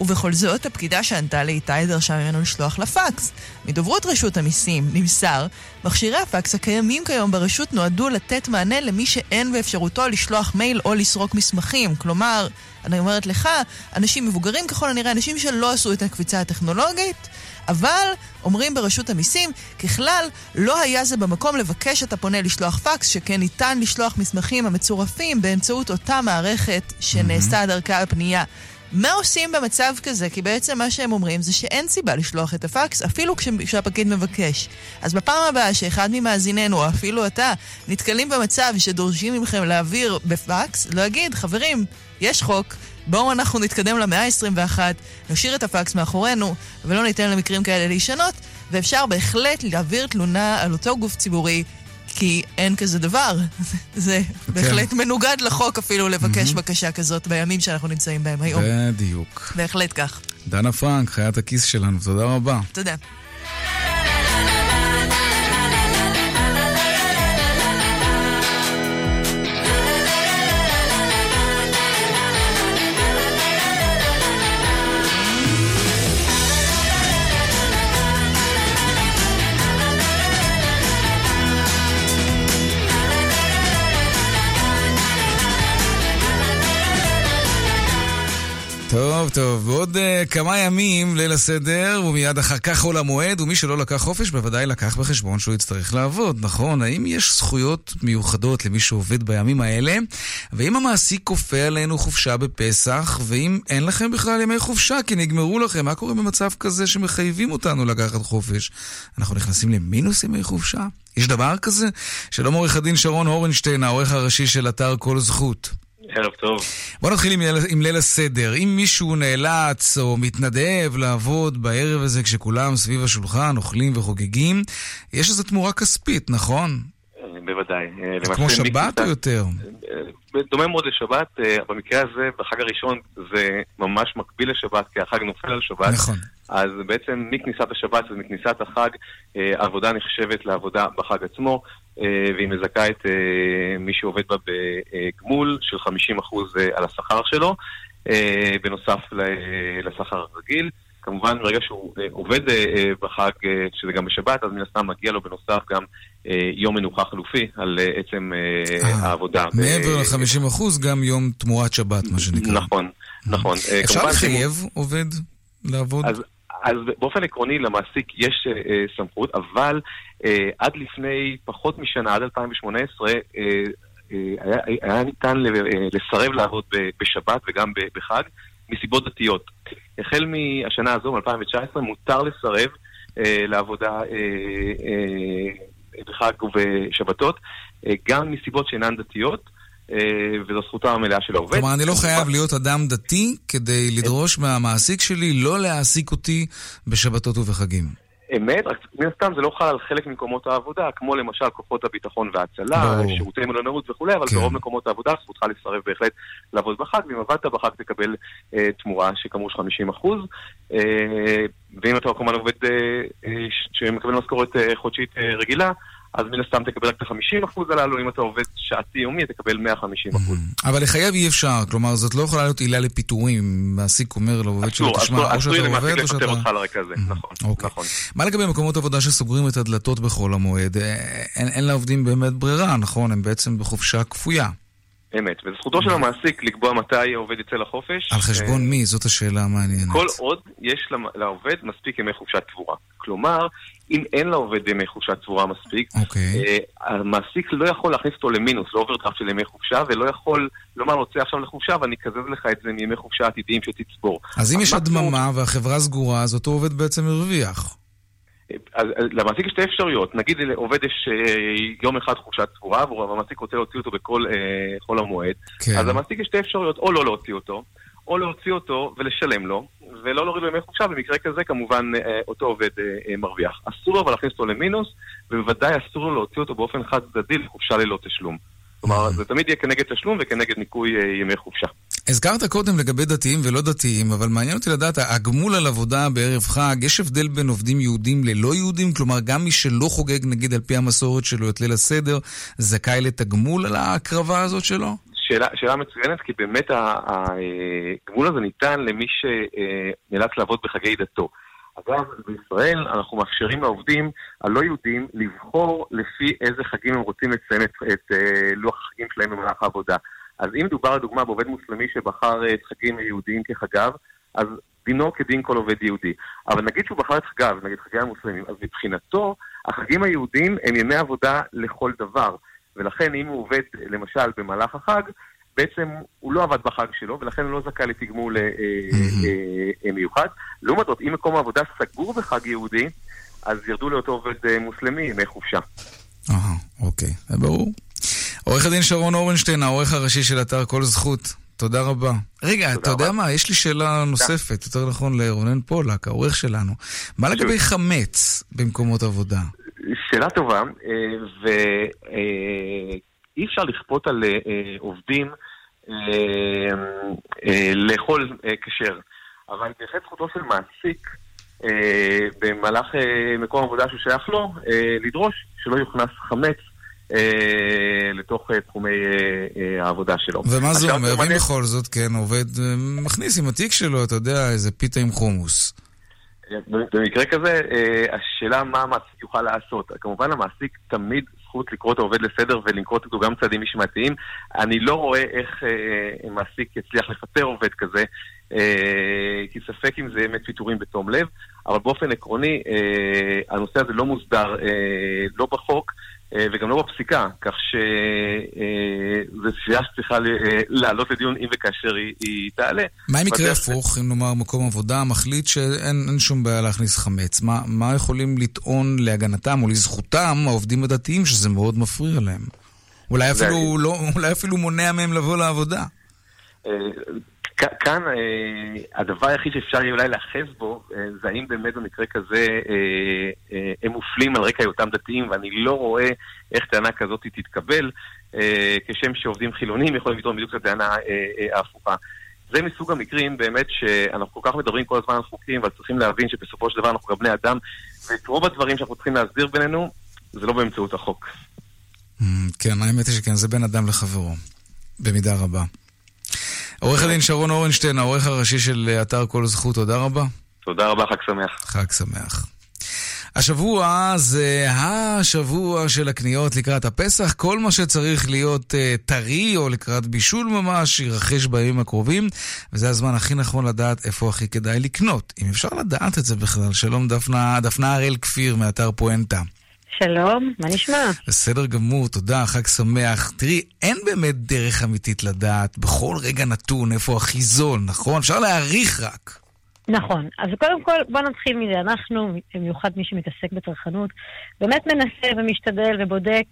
ובכל זאת, הפקידה שענתה לאיתי דרשה ממנו לשלוח לפקס. מדוברות רשות המיסים נמסר, מכשירי הפקס הקיימים כיום ברשות נועדו לתת מענה למי שאין באפשרותו לשלוח מייל או לסרוק מסמכים. כלומר, אני אומרת לך, אנשים מבוגרים ככל הנראה, אנשים שלא עשו את הקפיצה הטכנולוגית, אבל אומרים ברשות המיסים, ככלל, לא היה זה במקום לבקש את הפונה לשלוח פקס, שכן ניתן לשלוח מסמכים המצורפים באמצעות אותה מערכת שנעשה דרכה הפנייה. מה עושים במצב כזה? כי בעצם מה שהם אומרים זה שאין סיבה לשלוח את הפקס, אפילו כשהפקיד מבקש. אז בפעם הבאה שאחד ממאזיננו, או אפילו אתה, נתקלים במצב שדורשים מכם להעביר בפקס, לא יגיד, חברים, יש חוק, בואו אנחנו נתקדם למאה ה-21, נשאיר את הפקס מאחורינו, ולא ניתן למקרים כאלה להישנות, ואפשר בהחלט להעביר תלונה על אותו גוף ציבורי. כי אין כזה דבר. (laughs) זה כן. בהחלט מנוגד לחוק אפילו לבקש mm-hmm. בקשה כזאת בימים שאנחנו נמצאים בהם היום. בדיוק. בהחלט כך. דנה פרנק, חיית הכיס שלנו, תודה רבה. תודה. טוב, טוב. בעוד uh, כמה ימים ליל הסדר, ומיד אחר כך חול המועד, ומי שלא לקח חופש בוודאי לקח בחשבון שהוא יצטרך לעבוד, נכון? האם יש זכויות מיוחדות למי שעובד בימים האלה? ואם המעסיק כופה עלינו חופשה בפסח, ואם אין לכם בכלל ימי חופשה כי נגמרו לכם, מה קורה במצב כזה שמחייבים אותנו לקחת חופש? אנחנו נכנסים למינוס ימי חופשה? יש דבר כזה? שלום עורך הדין שרון אורנשטיין, העורך הראשי של אתר כל זכות. ערב טוב. בוא נתחיל עם, עם ליל הסדר. אם מישהו נאלץ או מתנדב לעבוד בערב הזה כשכולם סביב השולחן אוכלים וחוגגים, יש לזה תמורה כספית, נכון? בוודאי. זה כמו שבת או יותר? דומה מאוד לשבת, במקרה הזה, בחג הראשון זה ממש מקביל לשבת, כי החג נופל על שבת. נכון. אז בעצם מכניסת השבת ומכניסת החג, העבודה נחשבת לעבודה בחג עצמו, והיא מזכה את מי שעובד בה בגמול של 50% על השכר שלו, בנוסף לשכר הרגיל. כמובן, ברגע שהוא עובד בחג, שזה גם בשבת, אז מן הסתם מגיע לו בנוסף גם יום מנוחה חלופי על עצם העבודה. מעבר ל-50% גם יום תמורת שבת, מה שנקרא. נכון, נכון. אפשר לחייב עובד לעבוד? אז באופן עקרוני למעסיק יש uh, סמכות, אבל uh, עד לפני פחות משנה, עד 2018, uh, uh, היה, היה ניתן לסרב לעבוד בשבת וגם בחג מסיבות דתיות. החל מהשנה הזו, מ-2019, מותר לסרב uh, לעבודה uh, uh, בחג ובשבתות, uh, גם מסיבות שאינן דתיות. וזו זכותה המלאה של העובד. כלומר, אני לא חייב להיות אדם דתי כדי לדרוש מהמעסיק שלי לא להעסיק אותי בשבתות ובחגים. אמת, רק מן הסתם זה לא חל על חלק ממקומות העבודה, כמו למשל כוחות הביטחון וההצלה, שירותי מלונאות וכולי, אבל כן. ברוב מקומות העבודה זכותך לסרב בהחלט לעבוד בחג, ואם עבדת בחג תקבל אה, תמורה שכאמור 50 אחוז, אה, ואם אתה כמובן עובד אה, אה, שמקבל משכורת אה, חודשית אה, רגילה, אז מן הסתם תקבל רק את ה-50% הללו, אם אתה עובד שעתי יומי, תקבל 150%. אבל לחייב אי אפשר, כלומר, זאת לא יכולה להיות עילה לפיטורים. מעסיק אומר לעובד שלו, תשמע, או שאתה עובד או שאתה... אותך על הרקע הזה, נכון, נכון. מה לגבי מקומות עבודה שסוגרים את הדלתות בחול המועד? אין לעובדים באמת ברירה, נכון? הם בעצם בחופשה כפויה. אמת, וזכותו של המעסיק לקבוע מתי העובד יצא לחופש. על חשבון מי? זאת השאלה המעניינת. כל עוד יש לעובד מספיק ימי חופשה צבורה. כלומר, אם אין לעובד ימי חופשה צבורה מספיק, okay. אוקיי. המעסיק לא יכול להכניס אותו למינוס, לא אוברדרפט של ימי חופשה, ולא יכול לומר לו, צא עכשיו לחופשה ואני אקזז לך את זה מימי חופשה עתידיים שתצבור. אז אם יש הדממה והחברה סגורה, אז אותו עובד בעצם הרוויח. אז למעסיק יש שתי אפשרויות, נגיד לעובד יש יום אחד חופשת צבורה, והמעסיק רוצה להוציא אותו בכל חול המועד, כן. אז למעסיק יש שתי אפשרויות, או לא להוציא אותו, או להוציא אותו ולשלם לו, ולא להוריד לו ימי חופשה, במקרה כזה כמובן אותו עובד מרוויח. אסור לו אבל להכניס אותו למינוס, ובוודאי אסור לו להוציא אותו באופן חד צדדי לחופשה ללא תשלום. כלומר, זה תמיד יהיה כנגד תשלום וכנגד ניכוי ימי חופשה. הזכרת קודם לגבי דתיים ולא דתיים, אבל מעניין אותי לדעת, הגמול על עבודה בערב חג, יש הבדל בין עובדים יהודים ללא יהודים? כלומר, גם מי שלא חוגג, נגיד, על פי המסורת שלו את ליל הסדר, זכאי לתגמול על ההקרבה הזאת שלו? שאלה, שאלה מצוינת, כי באמת הגמול הזה ניתן למי שנאלץ לעבוד בחגי דתו. אגב, בישראל אנחנו מאפשרים לעובדים הלא יהודים לבחור לפי איזה חגים הם רוצים לציין את, את uh, לוח החגים שלהם במהלך העבודה. אז אם דובר לדוגמה בעובד מוסלמי שבחר את חגים היהודיים כחגיו, אז דינו כדין כל עובד יהודי. אבל נגיד שהוא בחר את חגיו, נגיד חגי המוסלמים, אז מבחינתו החגים היהודיים הם ימי עבודה לכל דבר. ולכן אם הוא עובד למשל במהלך החג, בעצם הוא לא עבד בחג שלו, ולכן הוא לא זכאי לתגמול אה, אה, אה, מיוחד. לעומת זאת, אם מקום העבודה סגור בחג יהודי, אז ירדו לאותו עובד מוסלמי ימי חופשה. אהה, אוקיי, זה ברור. עורך הדין שרון אורנשטיין, העורך הראשי של אתר כל זכות, תודה רבה. רגע, אתה יודע מה? יש לי שאלה נוספת, יותר נכון לרונן פולק, העורך שלנו. מה לגבי חמץ במקומות עבודה? שאלה טובה, ואי אפשר לכפות על עובדים לאכול כשר, אבל בהחלט זכותו של מעסיק במהלך מקום עבודה שהוא שייך לו, לדרוש שלא יוכנס חמץ לתוך תחומי העבודה שלו. ומה זה אומר? ואם בכל זאת, כן, עובד מכניס עם התיק שלו, אתה יודע, איזה פיתה עם חומוס. במקרה כזה, השאלה מה המעסיק יוכל לעשות. כמובן המעסיק תמיד זכות לקרוא את העובד לסדר ולנקוט איתו גם צעדים משמעתיים. אני לא רואה איך מעסיק יצליח לפטר עובד כזה, כי ספק אם זה באמת פיטורים בתום לב, אבל באופן עקרוני הנושא הזה לא מוסדר לא בחוק. וגם לא בפסיקה, כך שזו שאלה שצריכה לעלות לדיון אם וכאשר היא, היא תעלה. מה אם יקרה הפוך, אם נאמר מקום עבודה מחליט שאין שום בעיה להכניס חמץ? מה, מה יכולים לטעון להגנתם או לזכותם העובדים הדתיים שזה מאוד מפריע להם? אולי אפילו, לא, אולי אפילו מונע מהם לבוא לעבודה. כאן הדבר היחיד שאפשר יהיה אולי להאחז בו, זה האם באמת במקרה כזה הם מופלים על רקע היותם דתיים, ואני לא רואה איך טענה כזאת תתקבל, כשם שעובדים חילונים יכולים לטעון בדיוק את הטענה ההפוכה. זה מסוג המקרים באמת שאנחנו כל כך מדברים כל הזמן על חוקים, אבל צריכים להבין שבסופו של דבר אנחנו גם בני אדם, ואת רוב הדברים שאנחנו צריכים להסביר בינינו, זה לא באמצעות החוק. כן, האמת היא שכן, זה בין אדם לחברו, במידה רבה. עורך הדין שרון אורנשטיין, העורך הראשי של אתר כל זכות, תודה רבה. תודה רבה, חג שמח. חג שמח. השבוע זה השבוע של הקניות לקראת הפסח. כל מה שצריך להיות uh, טרי או לקראת בישול ממש יירכש בימים הקרובים, וזה הזמן הכי נכון לדעת איפה הכי כדאי לקנות. אם אפשר לדעת את זה בכלל. שלום דפנה, דפנה הראל כפיר מאתר פואנטה. שלום, מה נשמע? בסדר גמור, תודה, חג שמח. תראי, אין באמת דרך אמיתית לדעת בכל רגע נתון איפה הכי זול, נכון? אפשר להעריך רק. נכון. אז קודם כל, בוא נתחיל מזה. אנחנו, במיוחד מי שמתעסק בצרכנות, באמת מנסה ומשתדל ובודק,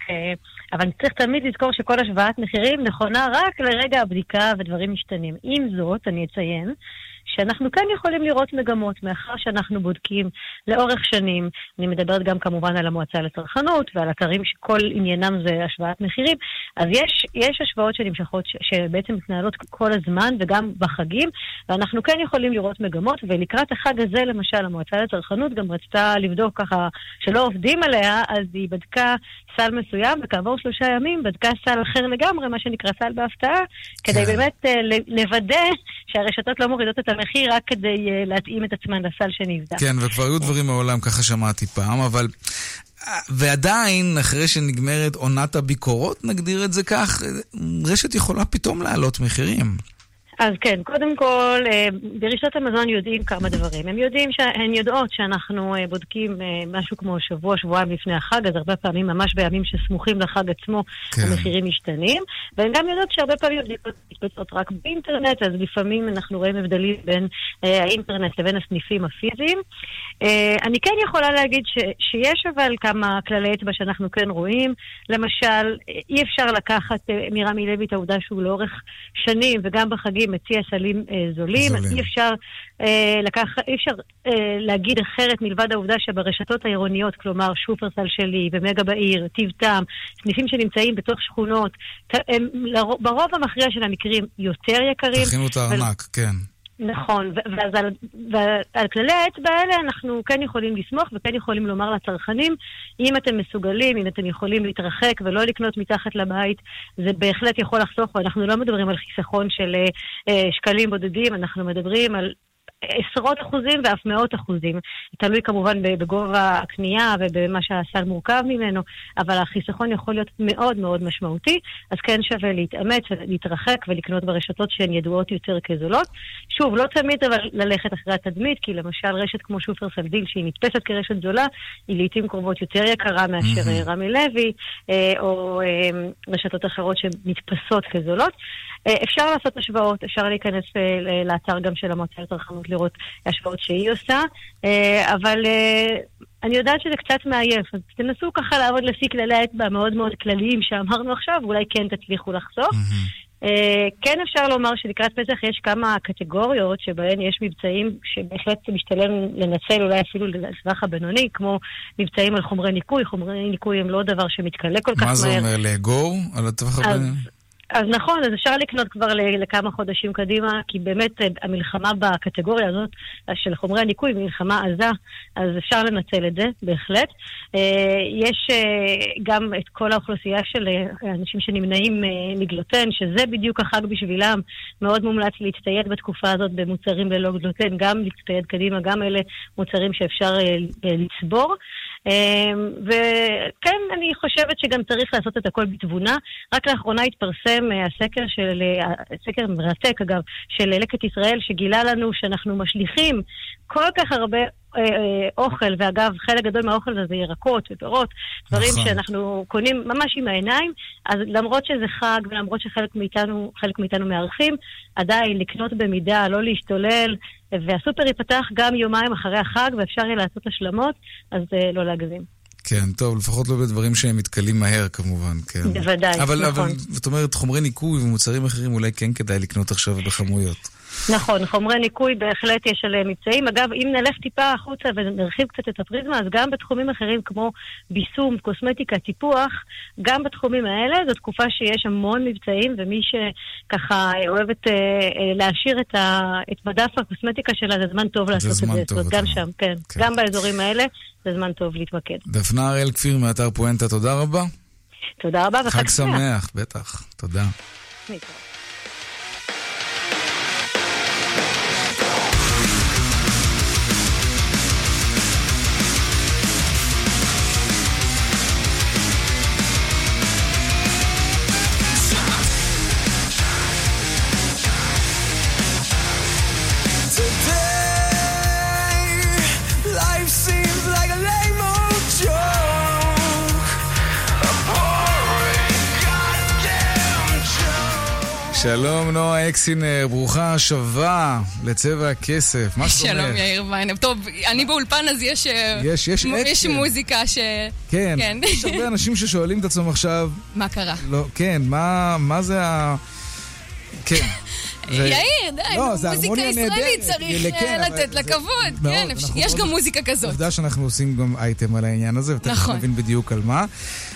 אבל צריך תמיד לזכור שכל השוואת מחירים נכונה רק לרגע הבדיקה ודברים משתנים. עם זאת, אני אציין, שאנחנו כן יכולים לראות מגמות, מאחר שאנחנו בודקים לאורך שנים, אני מדברת גם כמובן על המועצה לצרכנות ועל אתרים שכל עניינם זה השוואת מחירים, אז יש, יש השוואות שנמשכות, ש, שבעצם מתנהלות כל הזמן וגם בחגים, ואנחנו כן יכולים לראות מגמות, ולקראת החג הזה למשל, המועצה לצרכנות גם רצתה לבדוק ככה שלא עובדים עליה, אז היא בדקה סל מסוים, וכעבור שלושה ימים בדקה סל אחר לגמרי, מה שנקרא סל בהפתעה, כדי כן. באמת uh, לוודא שהרשתות לא מורידות את המחיר רק כדי uh, להתאים את עצמן לסל שנבדק. כן, וכבר היו דברים מעולם, ככה שמעתי פעם, אבל... ועדיין, אחרי שנגמרת עונת הביקורות, נגדיר את זה כך, רשת יכולה פתאום להעלות מחירים. אז כן, קודם כל, אה, ברשתות המזון יודעים כמה דברים. הם יודעים, הן יודעות שאנחנו אה, בודקים אה, משהו כמו שבוע, שבועיים לפני החג, אז הרבה פעמים, ממש בימים שסמוכים לחג עצמו, כן. המחירים משתנים. והן גם יודעות שהרבה פעמים הבדיקות מתבצעות רק באינטרנט, אז לפעמים אנחנו רואים הבדלים בין האינטרנט לבין הסניפים הפיזיים. אני כן יכולה להגיד ש, שיש אבל כמה כללי אצבע שאנחנו כן רואים. למשל, אי אפשר לקחת מרמי לוי את העובדה שהוא לאורך שנים, וגם בחגים, מציע סלים אה, זולים. זולים. אי אפשר, אה, לקח, אי אפשר אה, להגיד אחרת מלבד העובדה שברשתות העירוניות, כלומר שופרסל שלי ומגה בעיר, טיב טעם, סניפים שנמצאים בתוך שכונות, הם לרוב, ברוב המכריע של המקרים יותר יקרים. תכינו את הארנק, ו... כן. נכון, ואז על, ועל כללי האצבע האלה אנחנו כן יכולים לסמוך וכן יכולים לומר לצרכנים, אם אתם מסוגלים, אם אתם יכולים להתרחק ולא לקנות מתחת לבית, זה בהחלט יכול לחסוך, ואנחנו לא מדברים על חיסכון של אה, שקלים בודדים, אנחנו מדברים על עשרות אחוזים ואף מאות אחוזים. תלוי כמובן בגובה הקנייה ובמה שהסל מורכב ממנו, אבל החיסכון יכול להיות מאוד מאוד משמעותי, אז כן שווה להתאמץ ולהתרחק ולקנות ברשתות שהן ידועות יותר כזולות. שוב, לא תמיד אבל ללכת אחרי התדמית, כי למשל רשת כמו שופר סלדיל, שהיא נתפסת כרשת זולה, היא לעיתים קרובות יותר יקרה מאשר mm-hmm. רמי לוי, אה, או אה, רשתות אחרות שנתפסות כזולות. אפשר לעשות השוואות, אפשר להיכנס לאתר גם של המועצה לצרכנות לראות השוואות שהיא עושה, אה, אבל אה, אני יודעת שזה קצת מעייף, אז תנסו ככה לעבוד לפי כללי האצבע המאוד מאוד כלליים שאמרנו עכשיו, ואולי כן תצליחו לחסוך. אה, כן אפשר לומר שלקראת פסח יש כמה קטגוריות שבהן יש מבצעים שבהחלט משתלם לנצל אולי אפילו לטווח הבינוני, כמו מבצעים על חומרי ניקוי. חומרי ניקוי הם לא דבר שמתכלה כל כך מהר. מה זה אומר, לאגור על הטווח הבינוני? אז נכון, אז אפשר לקנות כבר לכמה חודשים קדימה, כי באמת אה, המלחמה בקטגוריה הזאת אה, של חומרי הניקוי היא מלחמה עזה, אז אפשר לנצל את זה, בהחלט. אה, יש גם את כל האוכלוסייה של אנשים שנמנעים מגלוטן, שזה בדיוק החג בשבילם. מאוד מומלץ להצטייד בתקופה הזאת במוצרים ללא גלוטן, גם להצטייד קדימה, גם אלה מוצרים שאפשר לצבור. אמ, וכן, אני חושבת שגם צריך לעשות את הכל בתבונה. רק לאחרונה התפרסם אה, הסקר של, אה, סקר מרתק אגב, של לקט ישראל, שגילה לנו שאנחנו משליכים כל כך הרבה אה, אוכל, ואגב, חלק גדול מהאוכל הזה זה ירקות ופירות, דברים נכון. שאנחנו קונים ממש עם העיניים, אז למרות שזה חג ולמרות שחלק מאיתנו, מאיתנו מארחים, עדיין לקנות במידה, לא להשתולל, והסופר ייפתח גם יומיים אחרי החג ואפשר יהיה לעשות השלמות, אז אה, לא להגזים. כן, טוב, לפחות לא בדברים שהם מתכלים מהר כמובן, כן. בוודאי, אבל, נכון. אבל, זאת אומרת, חומרי ניקוי ומוצרים אחרים אולי כן כדאי לקנות עכשיו בכמויות. נכון, חומרי ניקוי בהחלט יש עליהם מבצעים. אגב, אם נלך טיפה החוצה ונרחיב קצת את הפריזמה, אז גם בתחומים אחרים כמו ביסום, קוסמטיקה, טיפוח, גם בתחומים האלה זו תקופה שיש המון מבצעים, ומי שככה אוהבת אה, אה, להשאיר את, ה, את מדף הקוסמטיקה שלה, זה זמן טוב לעשות זמן את זה. טוב, גם שם, כן. כן. גם באזורים האלה זה זמן טוב להתמקד. דפנה הראל כפיר מאתר פואנטה, תודה רבה. תודה רבה וחג שמח. חג שמח, בטח. תודה. שלום נועה אקסינר, ברוכה השבה לצבע הכסף, מה אומרת? שלום יאיר ויינב. טוב, אני באולפן אז יש, אה, יש, יש, מ- יש מוזיקה ש... כן, כן, (laughs) יש הרבה אנשים ששואלים את עצמם עכשיו... מה קרה? לא, כן, מה, מה זה ה... כן. (laughs) יאיר, די, לא, מוזיקה ישראלית צריך כן, לתת לה כבוד, כן, יש גם מוזיקה כזאת. עובדה שאנחנו עושים גם אייטם על העניין הזה, ותכף נכון. נבין בדיוק על מה.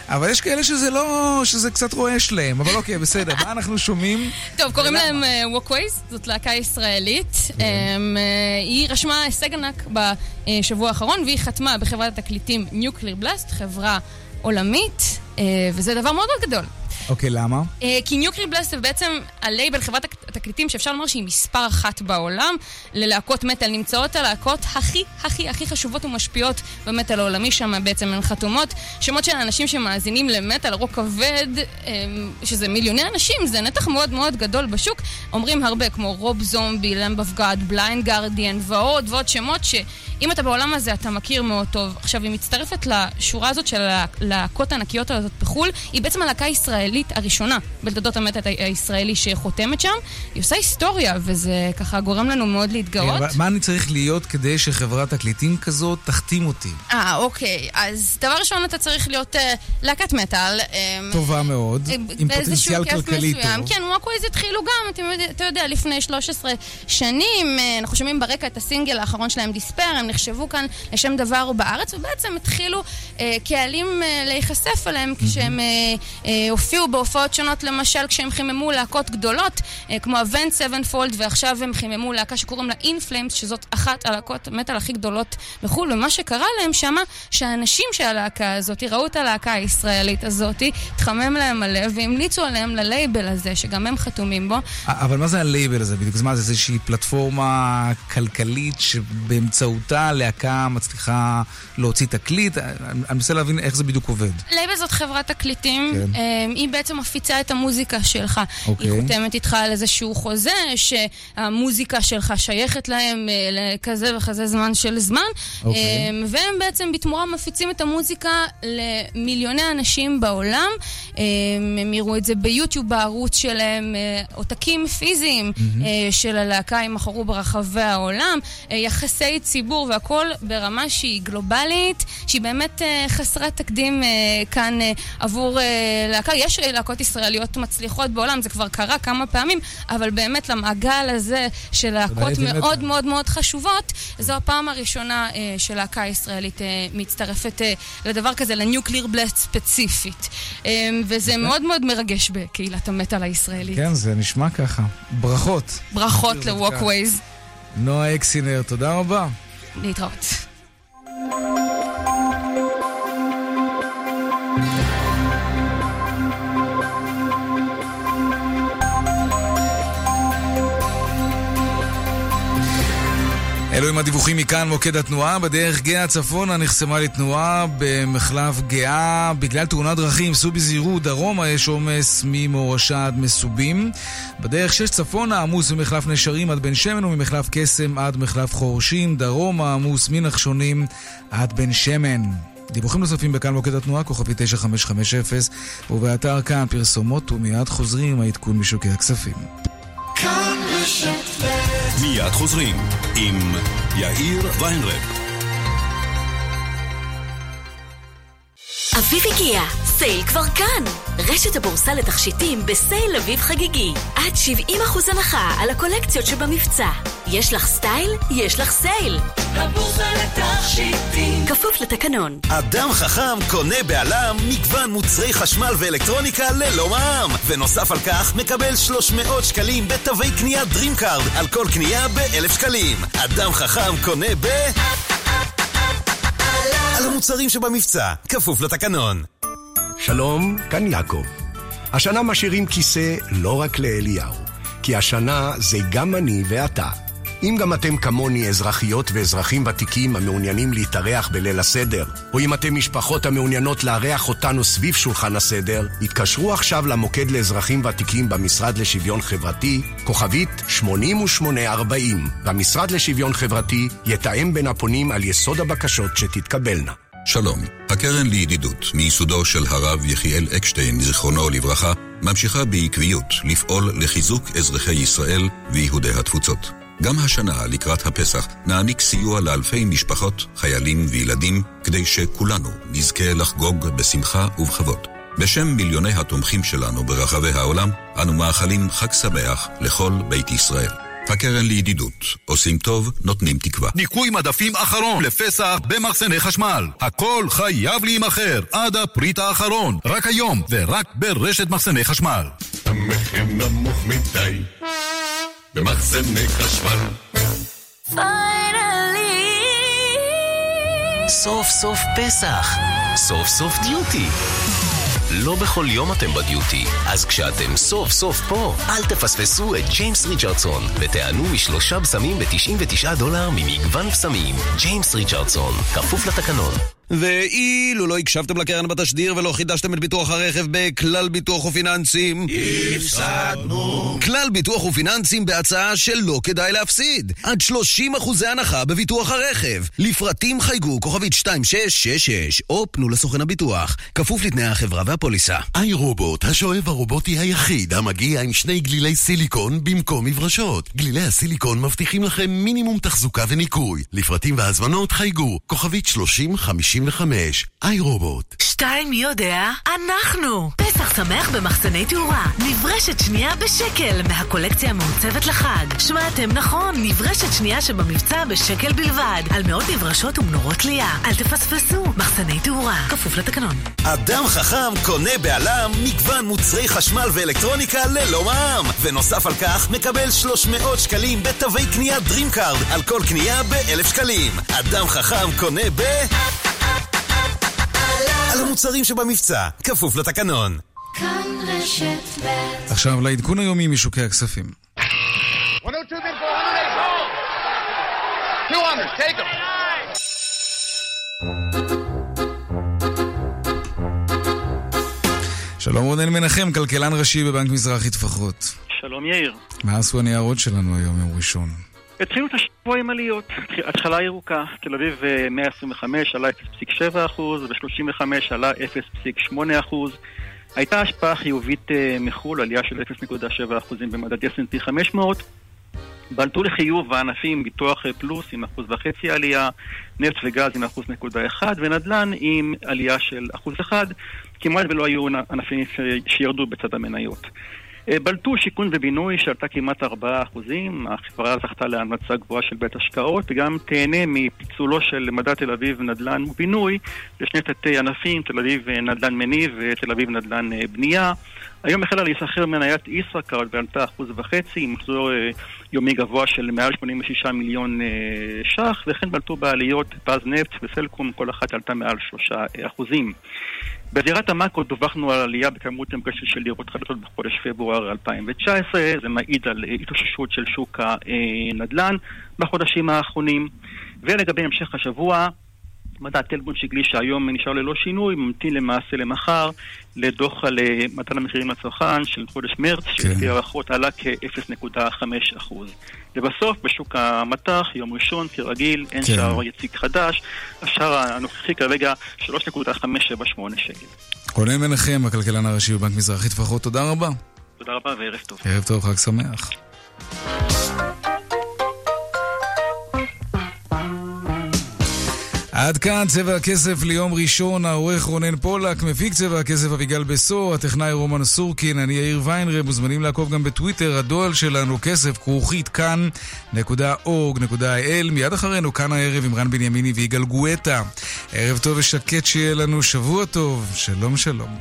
אבל יש כאלה שזה לא, שזה קצת רועש להם, אבל אוקיי, בסדר, מה אנחנו שומעים? טוב, קוראים להם אה, Walkways, זאת להקה ישראלית. כן. אמ, אה, היא רשמה הישג ענק בשבוע האחרון, והיא חתמה בחברת התקליטים Nuclear Blast, חברה עולמית, אה, וזה דבר מאוד מאוד גדול. אוקיי, למה? כי ניוקרי בלאסט זה בעצם הלייבל, חברת התקליטים שאפשר לומר שהיא מספר אחת בעולם ללהקות מטאל. נמצאות הלהקות הכי הכי הכי חשובות ומשפיעות במטאל העולמי שם בעצם הן חתומות. שמות של אנשים שמאזינים למטאל, רוק כבד, um, שזה מיליוני אנשים, זה נתח מאוד מאוד גדול בשוק. אומרים הרבה כמו Rob Zombie, Lamb of God, Blind Guardian ועוד ועוד שמות ש... אם אתה בעולם הזה, אתה מכיר מאוד טוב. עכשיו, היא מצטרפת לשורה הזאת של הלהקות הענקיות הזאת בחו"ל, היא בעצם הלהקה הישראלית הראשונה בתולדות המטאל הישראלי שחותמת שם. היא עושה היסטוריה, וזה ככה גורם לנו מאוד להתגאות. מה אני צריך להיות כדי שחברת תקליטים כזאת תחתים אותי? אה, אוקיי. אז דבר ראשון, אתה צריך להיות uh, להקת מטאל. Um, טובה מאוד, uh, עם פוטנציאל כלכלי. טוב. כן, וואקווייז התחילו גם, אתה, יודע, לפני 13 שנים. אנחנו שומעים ברקע את הסינגל האחרון שלהם, Despair, הם נחשבו כאן לשם דבר בארץ, ובעצם התחילו אה, קהלים אה, להיחשף עליהם כשהם אה, אה, הופיעו בהופעות שונות, למשל כשהם חיממו להקות גדולות, אה, כמו Avenged Sevenfold, ועכשיו הם חיממו להקה שקוראים לה In Flames, שזאת אחת הלהקות המטאל הכי גדולות בחו"ל, ומה שקרה להם שמה, שהאנשים של הלהקה הזאת ראו את הלהקה הישראלית הזאת, התחמם להם הלב, והמליצו עליהם ללייבל הזה, שגם הם חתומים בו. אבל מה זה הלייבל הזה בדיוק? מה זה איזושהי פלטפורמה כלכלית שבאמצעותה להקה מצליחה להוציא תקליט? אני מנסה להבין איך זה בדיוק עובד. לייבל זאת חברת תקליטים, כן. אמ, היא בעצם מפיצה את המוזיקה שלך. אוקיי. היא חותמת איתך על איזשהו חוזה, שהמוזיקה שלך שייכת להם אה, לכזה וכזה זמן של זמן, אוקיי. אמ, והם בעצם בתמורה מפיצים את המוזיקה למיליוני אנשים בעולם. אמ, הם יראו את זה ביוטיוב, בערוץ שלהם, אה, עותקים פיזיים Mm-hmm. של הלהקה יימכרו ברחבי העולם, יחסי ציבור והכל ברמה שהיא גלובלית, שהיא באמת אה, חסרת תקדים אה, כאן אה, עבור להקה. יש להקות ישראליות מצליחות בעולם, זה כבר קרה כמה פעמים, אבל באמת למעגל הזה של להקות מאוד מאוד מאוד חשובות, זו הפעם הראשונה אה, שלהקה ישראלית אה, מצטרפת לדבר כזה, לניוקליר בלסט ספציפית. וזה מאוד מאוד מרגש בקהילת המטאל הישראלית. כן, זה נשמע ככה. ברכות. ברכות ל-Walkways. נועה אקסינר, תודה רבה. niet houdt. אלו עם הדיווחים מכאן, מוקד התנועה. בדרך גאה צפונה נחסמה לתנועה במחלף גאה בגלל תאונת דרכים. סעו בזהירות, דרומה יש עומס ממורשה עד מסובים. בדרך שש צפונה עמוס ממחלף נשרים עד בן שמן וממחלף קסם עד מחלף חורשים. דרומה עמוס מנחשונים עד בן שמן. דיווחים נוספים בכאן מוקד התנועה, כוכבי 9550, ובאתר כאן פרסומות ומיד חוזרים עם העדכון משוקי הכספים. מיד חוזרים עם יאיר ויינרב. אביב הגיע, סייל כבר כאן! רשת הבורסה לתכשיטים בסייל אביב חגיגי. עד 70% הנחה על הקולקציות שבמבצע. יש לך סטייל? יש לך סייל! הבורסה לתכשיטים כפוף לתקנון. אדם חכם קונה בעלם מגוון מוצרי חשמל ואלקטרוניקה ללא מע"מ. ונוסף על כך, מקבל 300 שקלים בתווי קנייה DreamCard על כל קנייה ב-1,000 שקלים. אדם חכם קונה ב... על המוצרים שבמבצע, כפוף לתקנון. שלום, כאן יעקב. השנה משאירים כיסא לא רק לאליהו, כי השנה זה גם אני ואתה. אם גם אתם כמוני אזרחיות ואזרחים ותיקים המעוניינים להתארח בליל הסדר, או אם אתם משפחות המעוניינות לארח אותנו סביב שולחן הסדר, התקשרו עכשיו למוקד לאזרחים ותיקים במשרד לשוויון חברתי, כוכבית 8840, והמשרד לשוויון חברתי יתאם בין הפונים על יסוד הבקשות שתתקבלנה. שלום, הקרן לידידות, מיסודו של הרב יחיאל אקשטיין, זיכרונו לברכה, ממשיכה בעקביות לפעול לחיזוק אזרחי ישראל ויהודי התפוצות. גם השנה, לקראת הפסח, נעניק סיוע לאלפי משפחות, חיילים וילדים, כדי שכולנו נזכה לחגוג בשמחה ובכבוד. בשם מיליוני התומכים שלנו ברחבי העולם, אנו מאחלים חג שמח לכל בית ישראל. הקרן לידידות, עושים טוב, נותנים תקווה. ניקוי מדפים אחרון לפסח במחסני חשמל. הכל חייב להימכר עד הפריט האחרון. רק היום ורק ברשת מחסני חשמל. המחיר נמוך מדי במחסני חשמל סוף סוף פסח. סוף סוף דיוטי. לא בכל יום אתם בדיוטי, אז כשאתם סוף סוף פה, אל תפספסו את ג'יימס ריצ'רדסון ותיענו משלושה בשמים ב-99 דולר ממגוון בשמים. ג'יימס ריצ'רדסון, כפוף לתקנון. ואילו לא הקשבתם לקרן בתשדיר ולא חידשתם את ביטוח הרכב בכלל ביטוח ופיננסים, הפסדנו. כלל ביטוח ופיננסים בהצעה שלא כדאי להפסיד. עד 30 אחוזי הנחה בביטוח הרכב. לפרטים חייגו כוכבית 2666 או פנו לסוכן הביטוח. כפוף לתנאי החברה והפוליסה. איי רובוט, השואב הרובוטי היחיד המגיע עם שני גלילי סיליקון במקום מברשות. גלילי הסיליקון מבטיחים לכם מינימום תחזוקה וניקוי. לפרטים והזמנות חייגו, כוכבית 3050 95. איי רובוט. שתיים, מי יודע? אנחנו! פסח שמח במחסני תאורה. נברשת שנייה בשקל מהקולקציה המעוצבת לחג. שמעתם נכון, נברשת שנייה שבמבצע בשקל בלבד. על מאות נברשות ומנורות תלייה. אל תפספסו, מחסני תאורה. כפוף לתקנון. אדם חכם קונה בעלם מגוון מוצרי חשמל ואלקטרוניקה ללא מע"מ. ונוסף על כך, מקבל 300 שקלים בתווי קנייה DreamCard על כל קנייה ב-1,000 שקלים. אדם חכם קונה ב... על המוצרים שבמבצע, כפוף לתקנון. כאן רשת ב' עכשיו לעדכון היומי משוקי הכספים. 102 bid for 100 200, take them. שלום רונן מנחם, כלכלן ראשי בבנק מזרחי טפחות. שלום יאיר. מה עשו הניירות שלנו היום, יום ראשון? התחילו את השבוע עם עליות. התחלה ירוקה, תל אביב אה, 125 עלה 0.7% ו-35 עלה 0.8%. הייתה השפעה חיובית אה, מחו"ל, עלייה של 0.7% במדד S&P 500. בלטו לחיוב הענפים ביטוח אה, פלוס עם אחוז וחצי עלייה, נפט וגז עם אחוז נקודה אחד, ונדל"ן עם עלייה של אחוז אחד. כמעט ולא היו ענפים שירדו בצד המניות. אה, בלטו שיכון ובינוי שעלתה כמעט 4%, החברה זכתה להמלצה גבוהה של בית השקעות וגם תהנה מפיצולו של מדד תל אביב נדל"ן ובינוי לשני תתי ענפים, תל אביב אה, נדל"ן מניב ותל אביב נדל"ן אה, בנייה. היום החלה להיסחר מניית ישראכרט ועלתה אחוז וחצי מחזור יומי גבוה של מעל 86 מיליון ש"ח וכן בלטו בעליות פז נפט וסלקום, כל אחת עלתה מעל 3 אחוזים. בזירת המאקרו דווחנו על עלייה בכמות המגשת של דירות חדשות בחודש פברואר 2019, זה מעיד על אה, התאוששות של שוק הנדל"ן בחודשים האחרונים. ולגבי המשך השבוע, מדד טלבון שגלי שהיום נשאר ללא שינוי, ממתין למעשה למחר לדוח על אה, מתן המחירים לצרכן של חודש מרץ, כן. שלפי הערכות עלה כ-0.5%. לבסוף, בשוק המטח, יום ראשון, כרגיל, אין כן. שער יציג חדש, השער הנוכחי כרגע 3.578 שקל. רונן מנחם, הכלכלן הראשי בבנק מזרחי טפחות, תודה רבה. תודה רבה וערב טוב. ערב טוב, חג שמח. עד כאן צבע הכסף ליום ראשון, העורך רונן פולק, מפיק צבע הכסף אביגל בסו, הטכנאי רומן סורקין, אני יאיר ויינרב, מוזמנים לעקוב גם בטוויטר, הדואל שלנו כסף כרוכית כאן.org.il, מיד אחרינו כאן הערב עם רן בנימיני ויגאל גואטה. ערב טוב ושקט שיהיה לנו, שבוע טוב, שלום שלום.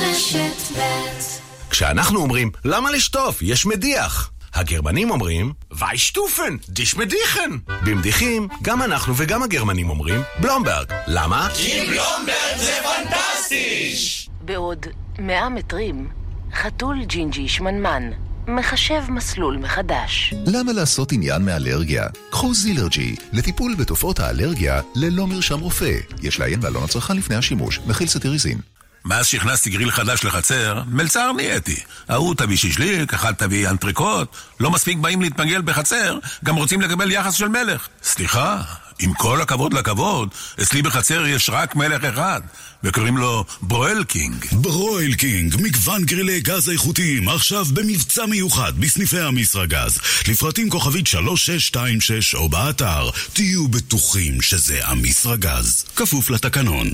רשת ב' כשאנחנו אומרים, למה לשטוף? יש מדיח. הגרמנים אומרים, ווי שטופן, דיש מדיחן. במדיחים, גם אנחנו וגם הגרמנים אומרים, בלומברג. למה? כי בלומברג זה fantastisch! בעוד 100 מטרים, חתול ג'ינג'י שמנמן מחשב מסלול מחדש. למה לעשות עניין מאלרגיה? קחו זילרג'י, לטיפול בתופעות האלרגיה ללא מרשם רופא. יש לעיין בעלון הצרכן לפני השימוש, מכיל צטיריזין. מאז שהכנסתי גריל חדש לחצר, מלצר נהייתי. ההוא תביא שישליק, אחד תביא אנטריקוט. לא מספיק באים להתפגל בחצר, גם רוצים לקבל יחס של מלך. סליחה, עם כל הכבוד לכבוד, אצלי בחצר יש רק מלך אחד, וקוראים לו Broil King. Broil King, מגוון גרילי גז איכותיים, עכשיו במבצע מיוחד בסניפי אמישראגז. לפרטים כוכבית 3626 או באתר, תהיו בטוחים שזה אמישראגז. כפוף לתקנון.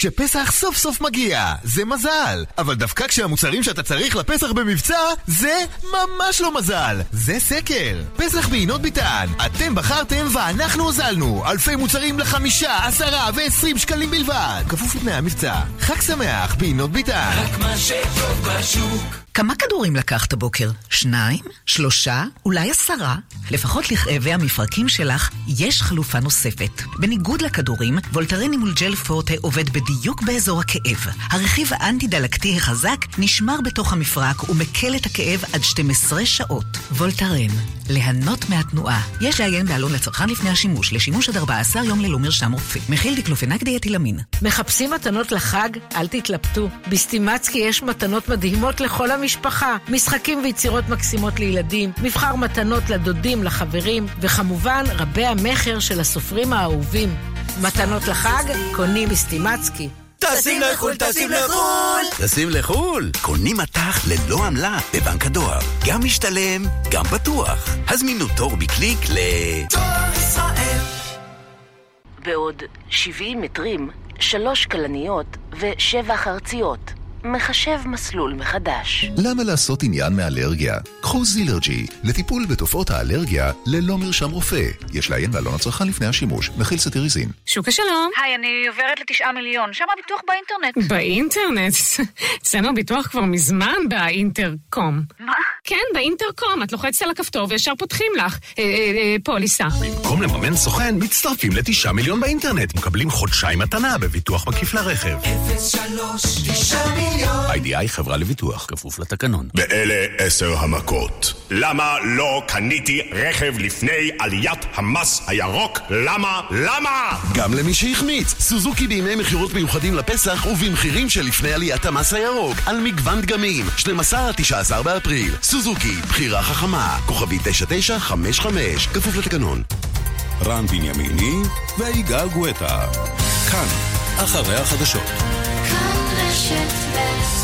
כשפסח סוף סוף מגיע, זה מזל. אבל דווקא כשהמוצרים שאתה צריך לפסח במבצע, זה ממש לא מזל. זה סקר. פסח בעינות ביטן. אתם בחרתם ואנחנו הוזלנו. אלפי מוצרים לחמישה, עשרה ועשרים שקלים בלבד. כפוף לתנאי המבצע. חג שמח בעינות ביטן. רק מה שטוב בשוק כמה כדורים לקחת הבוקר? שניים? שלושה? אולי עשרה? לפחות לכאבי המפרקים שלך יש חלופה נוספת. בניגוד לכדורים, וולטרן עם ג'ל פורטה עובד בדיוק באזור הכאב. הרכיב האנטי-דלקתי החזק נשמר בתוך המפרק ומקל את הכאב עד 12 שעות. וולטרן, ליהנות מהתנועה. יש לעיין בעלון לצרכן לפני השימוש, לשימוש עד 14 יום ללא מרשם רופא. מכיל דיקלופנק דיאטילמין. מחפשים מתנות לחג? אל תתלבטו. בסטימצקי יש מתנות מדהימות לכל המשפחה. משחקים ויצירות מקסימות לילדים, מבחר מתנות לדודים, לחברים, וכמובן רבי המכר של הסופרים האהובים. מתנות לחג? קונים בסטימצקי. טסים לחו"ל, טסים לחו"ל! טסים לחו"ל? קונים מטח ללא עמלה בבנק הדואר. גם משתלם, גם בטוח. הזמינו תור בקליק ל... תור ישראל! בעוד 70 מטרים, שלוש כלניות ושבע חרציות. מחשב מסלול מחדש. למה לעשות עניין מאלרגיה? קחו זילרג'י לטיפול בתופעות האלרגיה ללא מרשם רופא. יש לעיין בעלון הצרכן לפני השימוש, מכיל סטיריזין. שוקה שלום. היי, אני עוברת לתשעה מיליון, שם הביטוח באינטרנט. באינטרנט? אצלנו הביטוח כבר מזמן באינטרקום. מה? כן, באינטרקום. את לוחצת על הכפתור וישר פותחים לך אה, אה, אה, פוליסה. במקום לממן סוכן, מצטרפים לתשעה מיליון באינטרנט. מקבלים חודשיים מתנה בביטוח מקיף לרכב. 03 9 מיליון איי-די-איי חברה לביטוח, כפוף לתקנון. ואלה עשר המכות. למה לא קניתי רכב לפני עליית המס הירוק? למה? למה? גם למי שהחמיץ, סוזוקי בימי מכירות מיוחדים לפסח ובמחירים שלפני עליית המס הירוק על מגוון דגמים, 12 עד 19 באפריל. סוזוקי, בחירה חכמה, כוכבי 9955, כפוף לתקנון. רן בנימיני ויגאל גואטה. כאן, אחרי החדשות. כאן shiftless